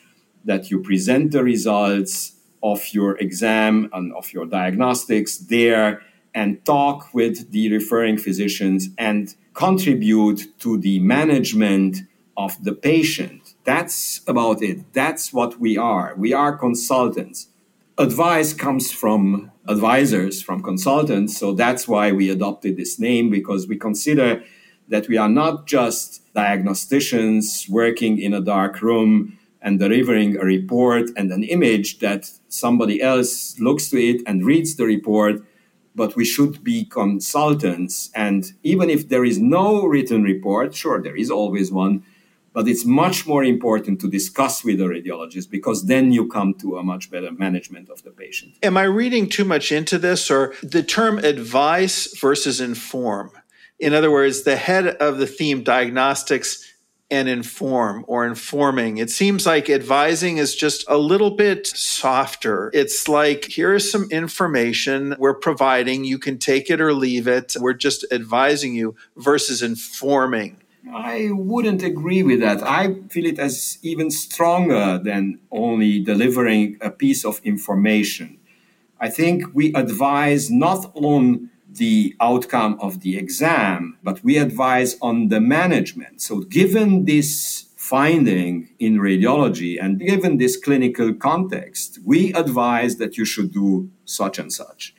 that you present the results of your exam and of your diagnostics there and talk with the referring physicians and contribute to the management of the patient. That's about it. That's what we are. We are consultants. Advice comes from advisors, from consultants. So that's why we adopted this name because we consider that we are not just diagnosticians working in a dark room and delivering a report and an image that somebody else looks to it and reads the report, but we should be consultants. And even if there is no written report, sure, there is always one, but it's much more important to discuss with the radiologist because then you come to a much better management of the patient. Am I reading too much into this or the term advice versus inform? In other words, the head of the theme diagnostics and inform or informing. It seems like advising is just a little bit softer. It's like, here's some information we're providing. You can take it or leave it. We're just advising you versus informing. I wouldn't agree with that. I feel it as even stronger than only delivering a piece of information. I think we advise not on the outcome of the exam, but we advise on the management. So, given this finding in radiology and given this clinical context, we advise that you should do such and such.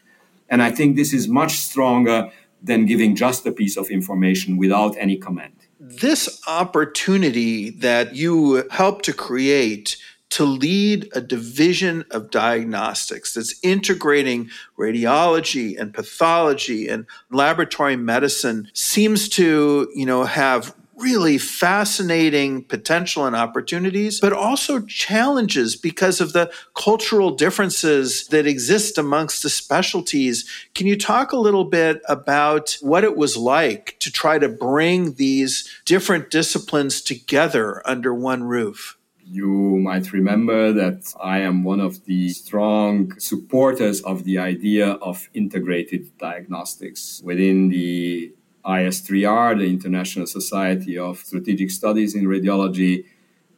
And I think this is much stronger than giving just a piece of information without any comment. This opportunity that you helped to create to lead a division of diagnostics that's integrating radiology and pathology and laboratory medicine seems to, you know, have really fascinating potential and opportunities, but also challenges because of the cultural differences that exist amongst the specialties. Can you talk a little bit about what it was like to try to bring these different disciplines together under one roof? You might remember that I am one of the strong supporters of the idea of integrated diagnostics within the IS3R, the International Society of Strategic Studies in Radiology.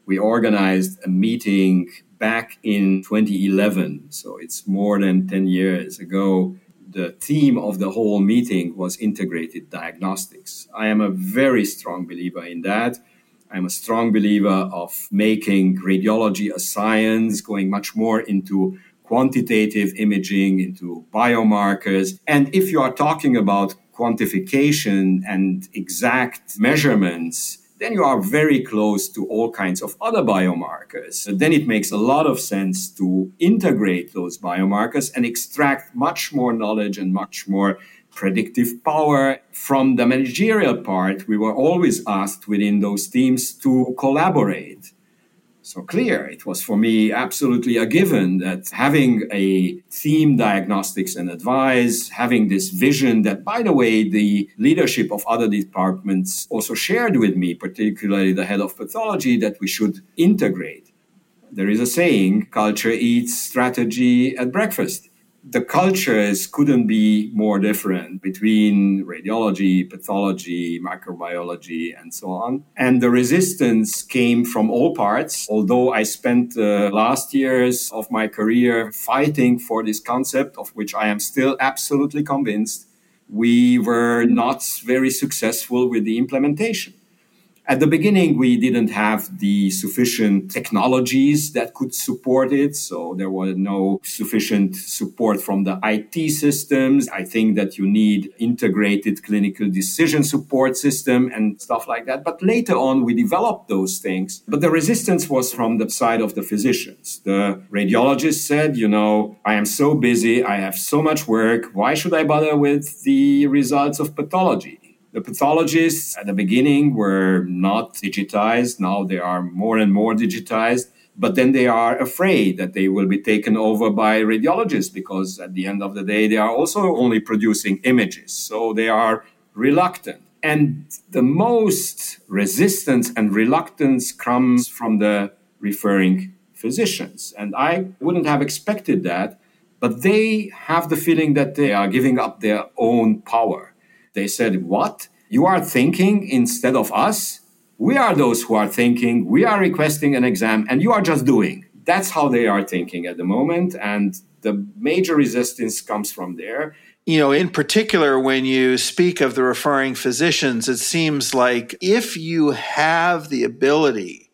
We organized a meeting back in 2011, so it's more than 10 years ago. The theme of the whole meeting was integrated diagnostics. I am a very strong believer in that I'm a strong believer of making radiology a science, going much more into quantitative imaging, into biomarkers. And if you are talking about quantification and exact measurements, then you are very close to all kinds of other biomarkers. then it makes a lot of sense to integrate those biomarkers and extract much more knowledge and much more predictive power. From the managerial part, we were always asked within those teams to collaborate. So clear, it was for me absolutely a given that having a theme diagnostics and advice, having this vision that, by the way, the leadership of other departments also shared with me, particularly the head of pathology, that we should integrate. There is a saying, culture eats strategy at breakfast the cultures couldn't be more different between radiology, pathology, microbiology, and so on. And the resistance came from all parts. Although I spent the last years of my career fighting for this concept, of which I am still absolutely convinced, we were not very successful with the implementation. At the beginning, we didn't have the sufficient technologies that could support it. So there was no sufficient support from the IT systems. I think that you need integrated clinical decision support system and stuff like that. But later on, we developed those things. But the resistance was from the side of the physicians. The radiologist said, you know, I am so busy. I have so much work. Why should I bother with the results of pathology? The pathologists at the beginning were not digitized. Now they are more and more digitized. But then they are afraid that they will be taken over by radiologists because at the end of the day, they are also only producing images. So they are reluctant. And the most resistance and reluctance comes from the referring physicians. And I wouldn't have expected that, but they have the feeling that they are giving up their own power. They said, What? You are thinking instead of us? We are those who are thinking. We are requesting an exam, and you are just doing. That's how they are thinking at the moment. And the major resistance comes from there. You know, in particular, when you speak of the referring physicians, it seems like if you have the ability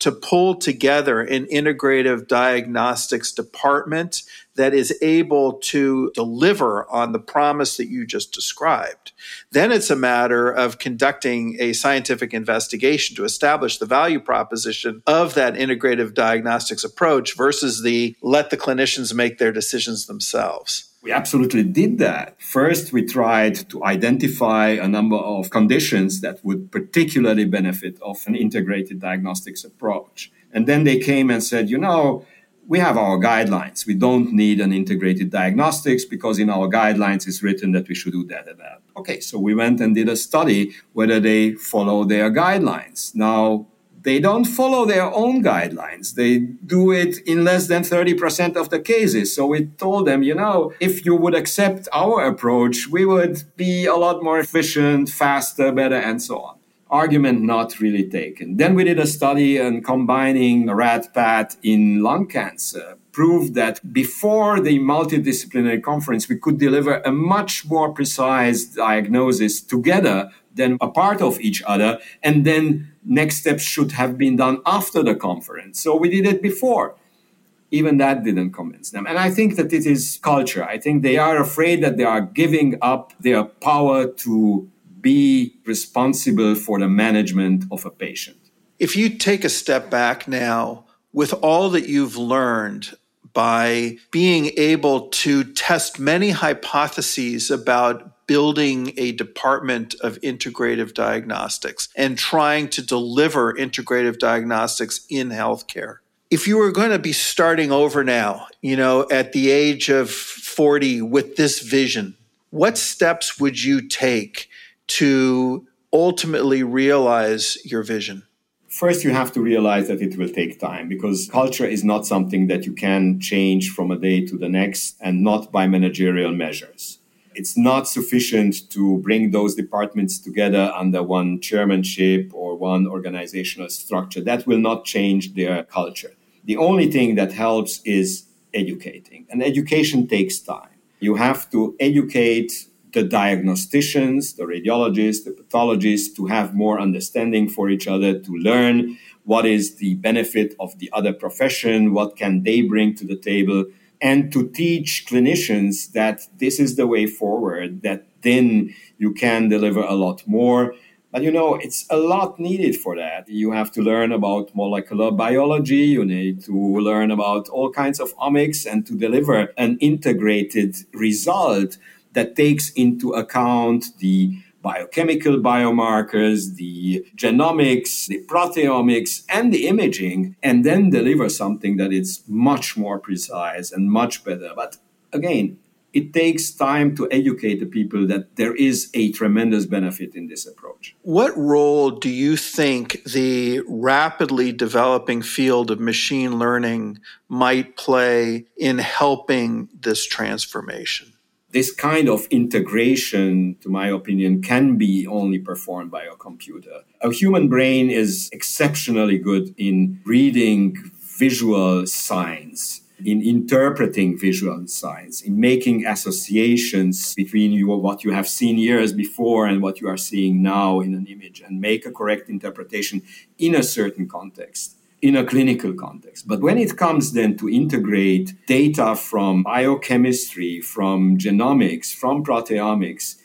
to pull together an integrative diagnostics department that is able to deliver on the promise that you just described. Then it's a matter of conducting a scientific investigation to establish the value proposition of that integrative diagnostics approach versus the let the clinicians make their decisions themselves. We absolutely did that. First, we tried to identify a number of conditions that would particularly benefit of an integrated diagnostics approach. And then they came and said, you know, we have our guidelines. We don't need an integrated diagnostics because in our guidelines it's written that we should do that and that. Okay, so we went and did a study whether they follow their guidelines. Now, they don't follow their own guidelines. They do it in less than 30% of the cases. So we told them, you know, if you would accept our approach, we would be a lot more efficient, faster, better, and so on argument not really taken. Then we did a study on combining RAD-PAT in lung cancer, proved that before the multidisciplinary conference, we could deliver a much more precise diagnosis together than a part of each other. And then next steps should have been done after the conference. So we did it before. Even that didn't convince them. And I think that it is culture. I think they are afraid that they are giving up their power to be responsible for the management of a patient. If you take a step back now, with all that you've learned by being able to test many hypotheses about building a department of integrative diagnostics and trying to deliver integrative diagnostics in healthcare. If you were going to be starting over now, you know, at the age of 40 with this vision, what steps would you take to ultimately realize your vision? First, you have to realize that it will take time because culture is not something that you can change from a day to the next and not by managerial measures. It's not sufficient to bring those departments together under one chairmanship or one organizational structure. That will not change their culture. The only thing that helps is educating, and education takes time. You have to educate the diagnosticians, the radiologists, the pathologists to have more understanding for each other, to learn what is the benefit of the other profession, what can they bring to the table, and to teach clinicians that this is the way forward, that then you can deliver a lot more. But you know, it's a lot needed for that. You have to learn about molecular biology, you need to learn about all kinds of omics and to deliver an integrated result that takes into account the biochemical biomarkers, the genomics, the proteomics, and the imaging, and then deliver something that is much more precise and much better. But again, it takes time to educate the people that there is a tremendous benefit in this approach. What role do you think the rapidly developing field of machine learning might play in helping this transformation? This kind of integration, to my opinion, can be only performed by a computer. A human brain is exceptionally good in reading visual signs, in interpreting visual signs, in making associations between you, what you have seen years before and what you are seeing now in an image, and make a correct interpretation in a certain context in a clinical context. But when it comes then to integrate data from biochemistry, from genomics, from proteomics,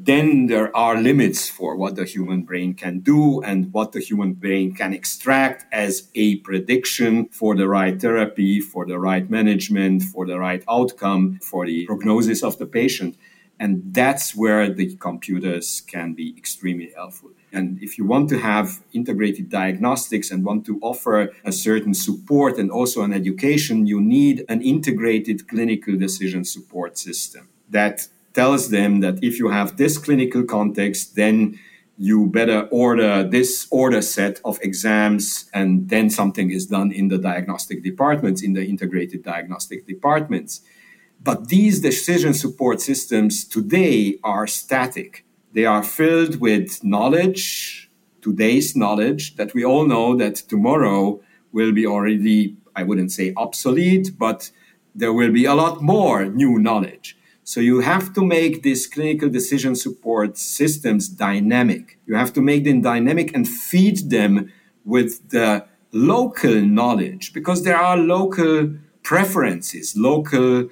then there are limits for what the human brain can do and what the human brain can extract as a prediction for the right therapy, for the right management, for the right outcome, for the prognosis of the patient. And that's where the computers can be extremely helpful. And if you want to have integrated diagnostics and want to offer a certain support and also an education, you need an integrated clinical decision support system that tells them that if you have this clinical context, then you better order this order set of exams and then something is done in the diagnostic departments, in the integrated diagnostic departments. But these decision support systems today are static they are filled with knowledge, today's knowledge, that we all know that tomorrow will be already, I wouldn't say obsolete, but there will be a lot more new knowledge. So you have to make these clinical decision support systems dynamic. You have to make them dynamic and feed them with the local knowledge because there are local preferences, local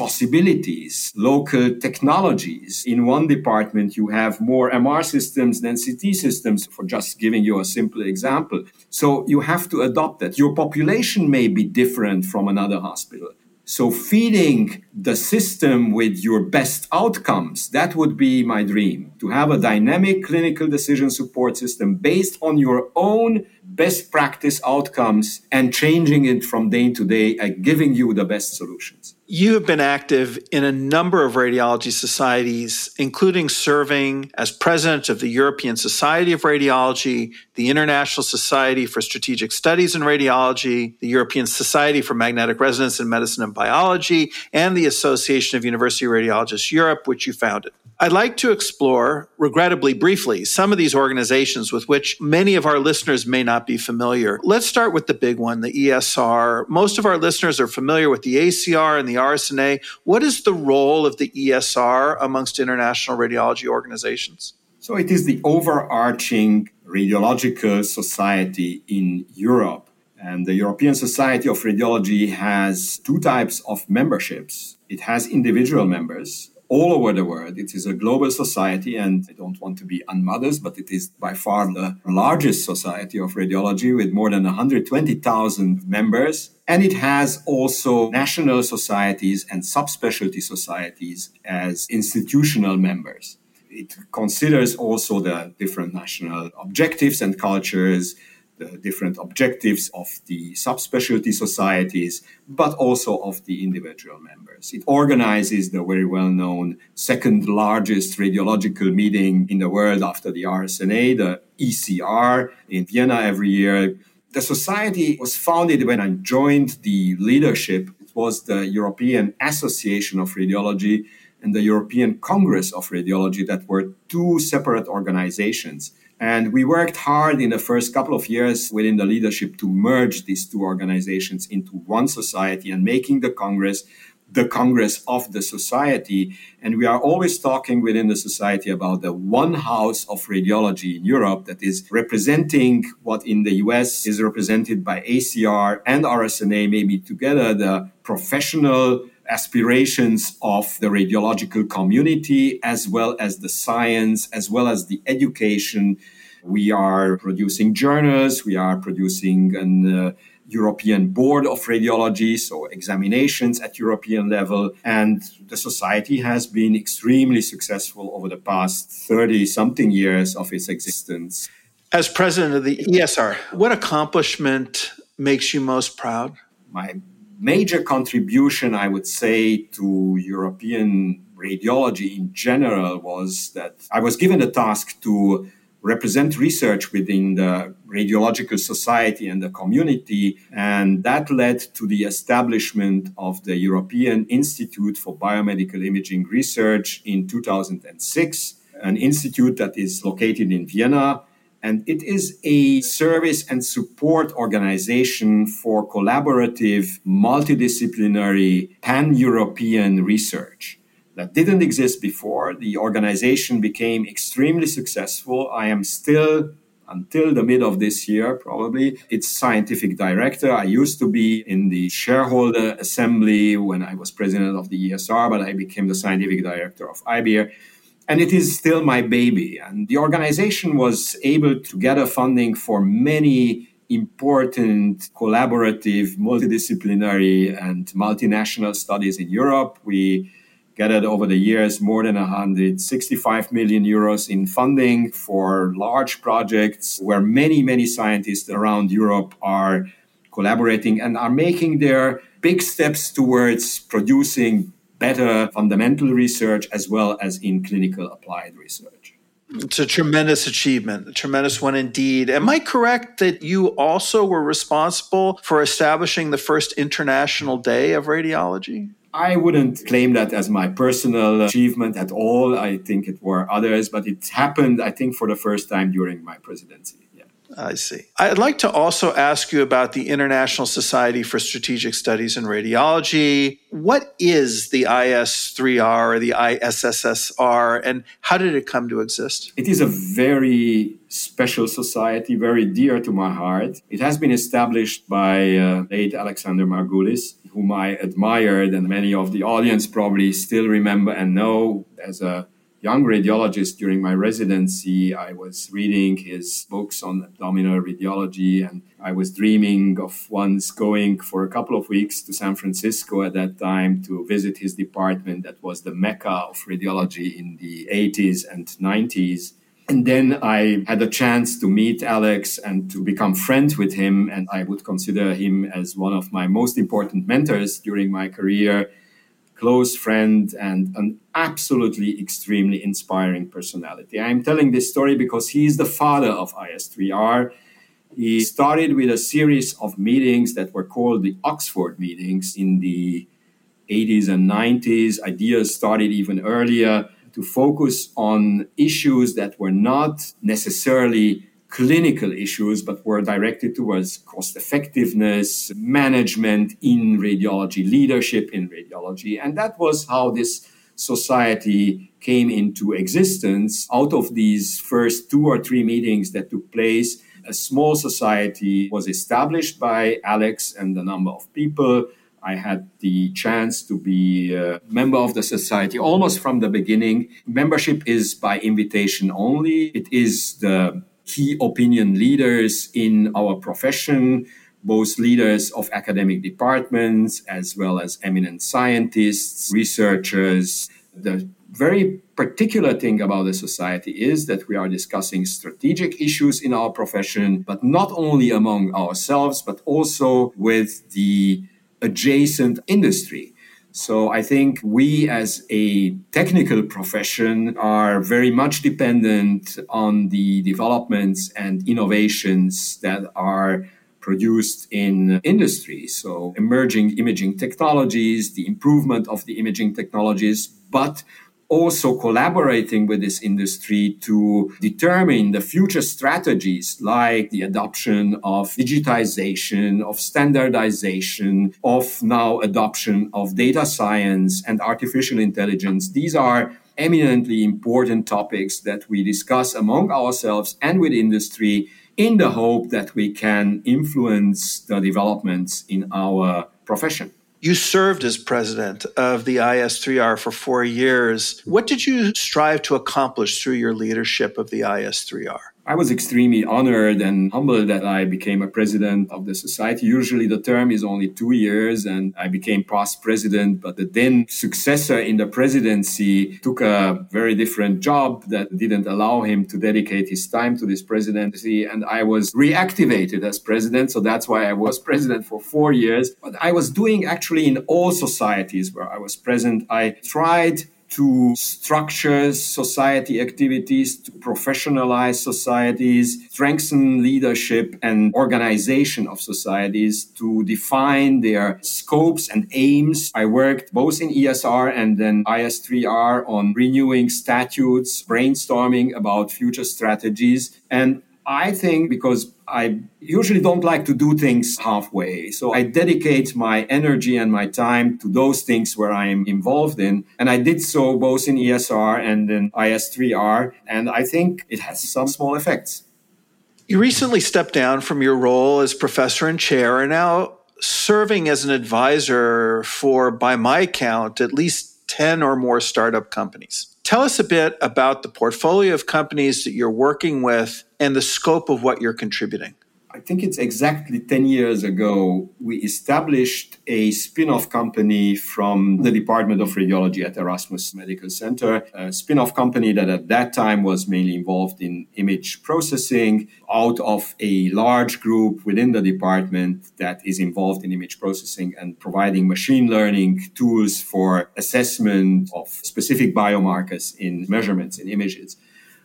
possibilities, local technologies. In one department, you have more MR systems than CT systems, for just giving you a simple example. So you have to adopt that. Your population may be different from another hospital. So feeding the system with your best outcomes, that would be my dream to have a dynamic clinical decision support system based on your own best practice outcomes and changing it from day to day and giving you the best solutions. You have been active in a number of radiology societies, including serving as president of the European Society of Radiology, the International Society for Strategic Studies in Radiology, the European Society for Magnetic Resonance in Medicine and Biology, and the Association of University Radiologists Europe, which you founded. I'd like to explore, regrettably briefly, some of these organizations with which many of our listeners may not be familiar. Let's start with the big one, the ESR. Most of our listeners are familiar with the ACR and the RSNA. What is the role of the ESR amongst international radiology organizations? So it is the overarching radiological society in Europe. And the European Society of Radiology has two types of memberships. It has individual members all over the world. It is a global society, and I don't want to be unmodest, but it is by far the largest society of radiology with more than 120,000 members. And it has also national societies and subspecialty societies as institutional members. It considers also the different national objectives and cultures, the different objectives of the subspecialty societies, but also of the individual members. It organizes the very well known second largest radiological meeting in the world after the RSNA, the ECR, in Vienna every year. The society was founded when I joined the leadership. It was the European Association of Radiology and the European Congress of Radiology that were two separate organizations and we worked hard in the first couple of years within the leadership to merge these two organizations into one society and making the Congress the Congress of the society. And we are always talking within the society about the one house of radiology in Europe that is representing what in the US is represented by ACR and RSNA, maybe together the professional aspirations of the radiological community, as well as the science, as well as the education. We are producing journals, we are producing an uh, European Board of Radiology, so examinations at European level. And the society has been extremely successful over the past 30 something years of its existence. As president of the ESR, what accomplishment makes you most proud? My major contribution, I would say, to European radiology in general was that I was given the task to represent research within the radiological society and the community. And that led to the establishment of the European Institute for Biomedical Imaging Research in 2006, an institute that is located in Vienna and it is a service and support organization for collaborative, multidisciplinary, pan European research that didn't exist before. The organization became extremely successful. I am still until the mid of this year, probably, its scientific director. I used to be in the shareholder assembly when I was president of the ESR, but I became the scientific director of IBIR and it is still my baby. And the organization was able to gather funding for many important collaborative, multidisciplinary, and multinational studies in Europe. We gathered over the years more than 165 million euros in funding for large projects where many, many scientists around Europe are collaborating and are making their big steps towards producing better fundamental research as well as in clinical applied research. It's a tremendous achievement, a tremendous one indeed. Am I correct that you also were responsible for establishing the first International Day of Radiology? I wouldn't claim that as my personal achievement at all. I think it were others, but it happened, I think, for the first time during my presidency. I see. I'd like to also ask you about the International Society for Strategic Studies in Radiology. What is the IS3R or the ISSSR, and how did it come to exist? It is a very special society, very dear to my heart. It has been established by uh, late Alexander Margulis, whom I admired, and many of the audience probably still remember and know as a young radiologist during my residency, I was reading his books on abdominal radiology, and I was dreaming of once going for a couple of weeks to San Francisco at that time to visit his department that was the mecca of radiology in the 80s and 90s. And then I had a chance to meet Alex and to become friends with him. And I would consider him as one of my most important mentors during my career, close friend, and an absolutely extremely inspiring personality. I'm telling this story because he is the father of IS3R. He started with a series of meetings that were called the Oxford meetings in the 80s and 90s. Ideas started even earlier to focus on issues that were not necessarily clinical issues, but were directed towards cost effectiveness, management in radiology, leadership in radiology. And that was how this society came into existence. Out of these first two or three meetings that took place, a small society was established by Alex and a number of people I had the chance to be a member of the society almost from the beginning. Membership is by invitation only. It is the key opinion leaders in our profession, both leaders of academic departments as well as eminent scientists, researchers. The very particular thing about the society is that we are discussing strategic issues in our profession, but not only among ourselves, but also with the adjacent industry. So I think we as a technical profession are very much dependent on the developments and innovations that are produced in industry. So emerging imaging technologies, the improvement of the imaging technologies, but also collaborating with this industry to determine the future strategies like the adoption of digitization, of standardization, of now adoption of data science and artificial intelligence. These are eminently important topics that we discuss among ourselves and with industry in the hope that we can influence the developments in our profession. You served as president of the IS3R for four years. What did you strive to accomplish through your leadership of the IS3R? I was extremely honored and humbled that I became a president of the society. Usually the term is only two years and I became past president, but the then successor in the presidency took a very different job that didn't allow him to dedicate his time to this presidency. And I was reactivated as president. So that's why I was president for four years. But I was doing actually in all societies where I was present. I tried to structure society activities, to professionalize societies, strengthen leadership and organization of societies, to define their scopes and aims. I worked both in ESR and then IS3R on renewing statutes, brainstorming about future strategies. And I think because I usually don't like to do things halfway. So I dedicate my energy and my time to those things where I am involved in. And I did so both in ESR and in IS3R. And I think it has some small effects. You recently stepped down from your role as professor and chair and now serving as an advisor for, by my count, at least 10 or more startup companies. Tell us a bit about the portfolio of companies that you're working with and the scope of what you're contributing. I think it's exactly 10 years ago, we established a spin off company from the hmm. Department of Radiology at Erasmus Medical Center, a spin off company that at that time was mainly involved in image processing out of a large group within the department that is involved in image processing and providing machine learning tools for assessment of specific biomarkers in measurements in images.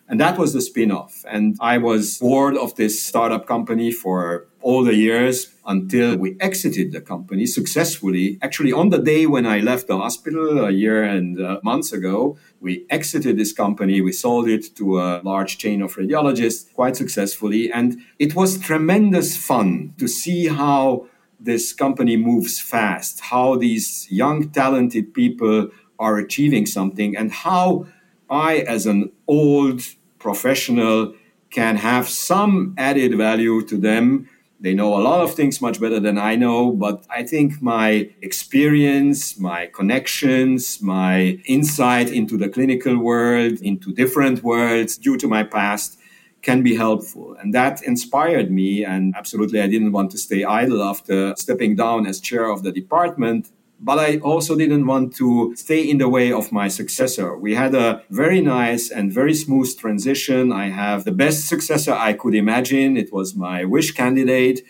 And that was the spin-off. And I was board of this startup company for all the years until we exited the company successfully. Actually, on the day when I left the hospital a year and uh, months ago, we exited this company. We sold it to a large chain of radiologists quite successfully. And it was tremendous fun to see how this company moves fast, how these young, talented people are achieving something and how I, as an old professional, can have some added value to them. They know a lot of things much better than I know, but I think my experience, my connections, my insight into the clinical world, into different worlds due to my past can be helpful. And that inspired me. And absolutely, I didn't want to stay idle after stepping down as chair of the department but I also didn't want to stay in the way of my successor. We had a very nice and very smooth transition. I have the best successor I could imagine. It was my wish candidate.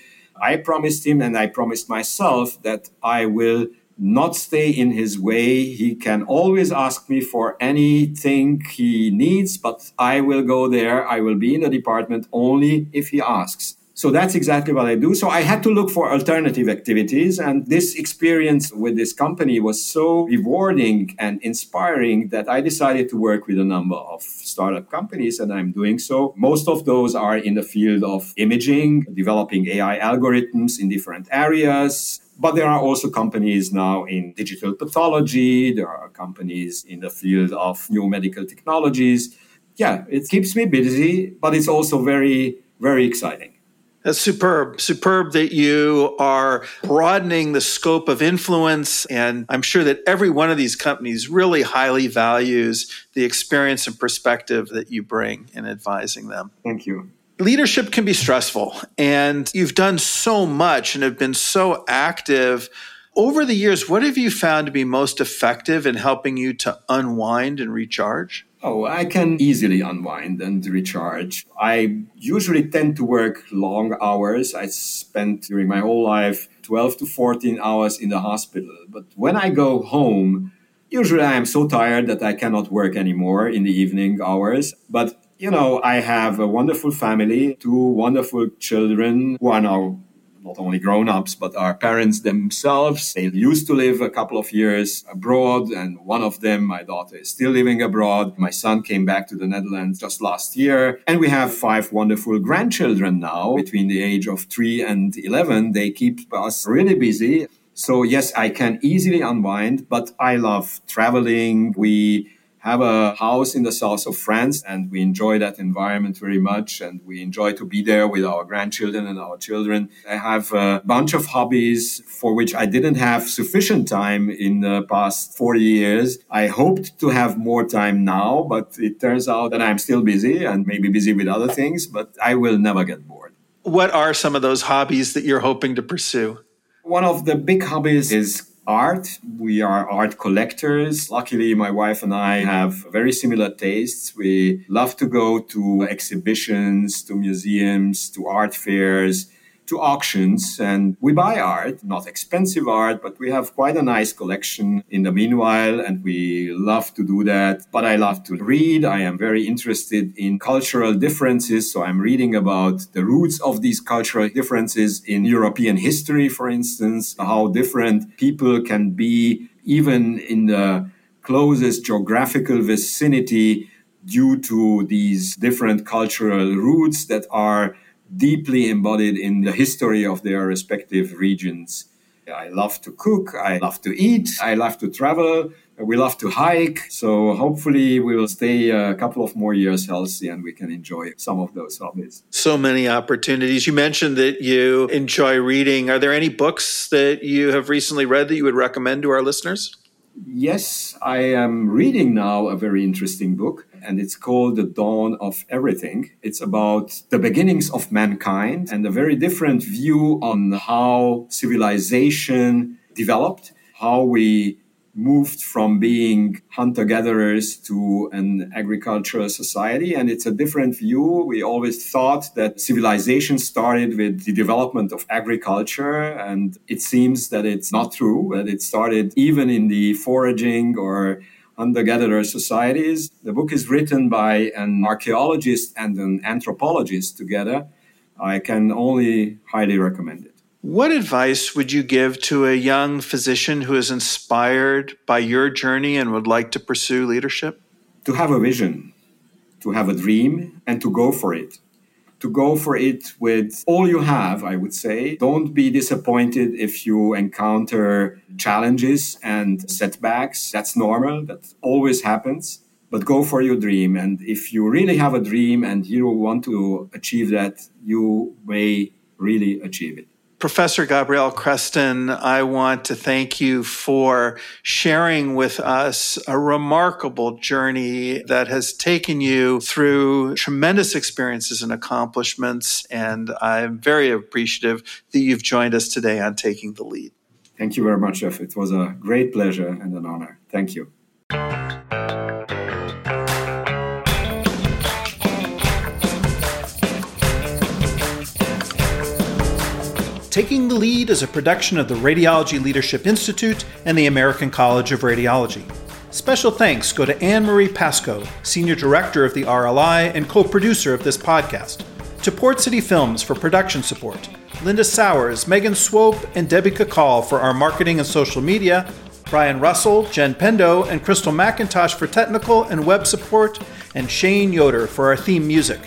I promised him and I promised myself that I will not stay in his way. He can always ask me for anything he needs, but I will go there. I will be in the department only if he asks. So that's exactly what I do. So I had to look for alternative activities. And this experience with this company was so rewarding and inspiring that I decided to work with a number of startup companies. And I'm doing so. Most of those are in the field of imaging, developing AI algorithms in different areas. But there are also companies now in digital pathology. There are companies in the field of new medical technologies. Yeah, it keeps me busy, but it's also very, very exciting. That's superb. Superb that you are broadening the scope of influence. And I'm sure that every one of these companies really highly values the experience and perspective that you bring in advising them. Thank you. Leadership can be stressful, and you've done so much and have been so active. Over the years, what have you found to be most effective in helping you to unwind and recharge? Oh, I can easily unwind and recharge. I usually tend to work long hours. I spent during my whole life 12 to 14 hours in the hospital. But when I go home, usually I am so tired that I cannot work anymore in the evening hours. But you know, I have a wonderful family, two wonderful children who are now not only grown-ups but our parents themselves. They used to live a couple of years abroad and one of them my daughter is still living abroad. My son came back to the netherlands just last year and we have five wonderful grandchildren now. Between the age of 3 and 11 they keep us really busy. So yes i can easily unwind but i love traveling. We have a house in the south of France and we enjoy that environment very much and we enjoy to be there with our grandchildren and our children. I have a bunch of hobbies for which I didn't have sufficient time in the past 40 years. I hoped to have more time now, but it turns out that I'm still busy and maybe busy with other things, but I will never get bored. What are some of those hobbies that you're hoping to pursue? One of the big hobbies is art. We are art collectors. Luckily, my wife and I have very similar tastes. We love to go to exhibitions, to museums, to art fairs to auctions and we buy art, not expensive art, but we have quite a nice collection in the meanwhile and we love to do that. But I love to read. I am very interested in cultural differences. So I'm reading about the roots of these cultural differences in European history, for instance, how different people can be even in the closest geographical vicinity due to these different cultural roots that are deeply embodied in the history of their respective regions. I love to cook, I love to eat, I love to travel, we love to hike. So hopefully we will stay a couple of more years healthy and we can enjoy some of those hobbies. So many opportunities. You mentioned that you enjoy reading. Are there any books that you have recently read that you would recommend to our listeners? Yes, I am reading now a very interesting book, and it's called The Dawn of Everything. It's about the beginnings of mankind and a very different view on how civilization developed, how we moved from being hunter gatherers to an agricultural society. And it's a different view. We always thought that civilization started with the development of agriculture. And it seems that it's not true, that it started even in the foraging or hunter gatherer societies. The book is written by an archaeologist and an anthropologist together. I can only highly recommend it. What advice would you give to a young physician who is inspired by your journey and would like to pursue leadership? To have a vision, to have a dream, and to go for it. To go for it with all you have, I would say. Don't be disappointed if you encounter challenges and setbacks. That's normal, that always happens. But go for your dream. And if you really have a dream and you want to achieve that, you may really achieve it. Professor Gabriel Krestin, I want to thank you for sharing with us a remarkable journey that has taken you through tremendous experiences and accomplishments. And I'm very appreciative that you've joined us today on Taking the Lead. Thank you very much, Geoff. It was a great pleasure and an honor. Thank you. Taking the Lead is a production of the Radiology Leadership Institute and the American College of Radiology. Special thanks go to Anne Marie Pasco, Senior Director of the RLI and co producer of this podcast, to Port City Films for production support, Linda Sowers, Megan Swope, and Debbie Kakal for our marketing and social media, Brian Russell, Jen Pendo, and Crystal McIntosh for technical and web support, and Shane Yoder for our theme music.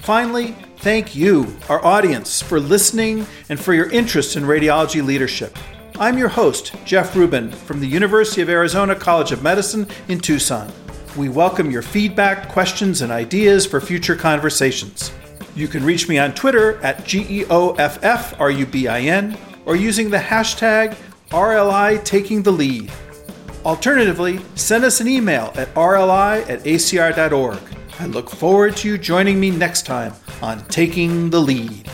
Finally, thank you, our audience, for listening and for your interest in radiology leadership. I'm your host, Geoff Rubin, from the University of Arizona College of Medicine in Tucson. We welcome your feedback, questions, and ideas for future conversations. You can reach me on Twitter at GEOFFRUBIN or using the hashtag RLI Taking the Lead. Alternatively, send us an email at rli at acr.org. I look forward to you joining me next time on Taking the Lead.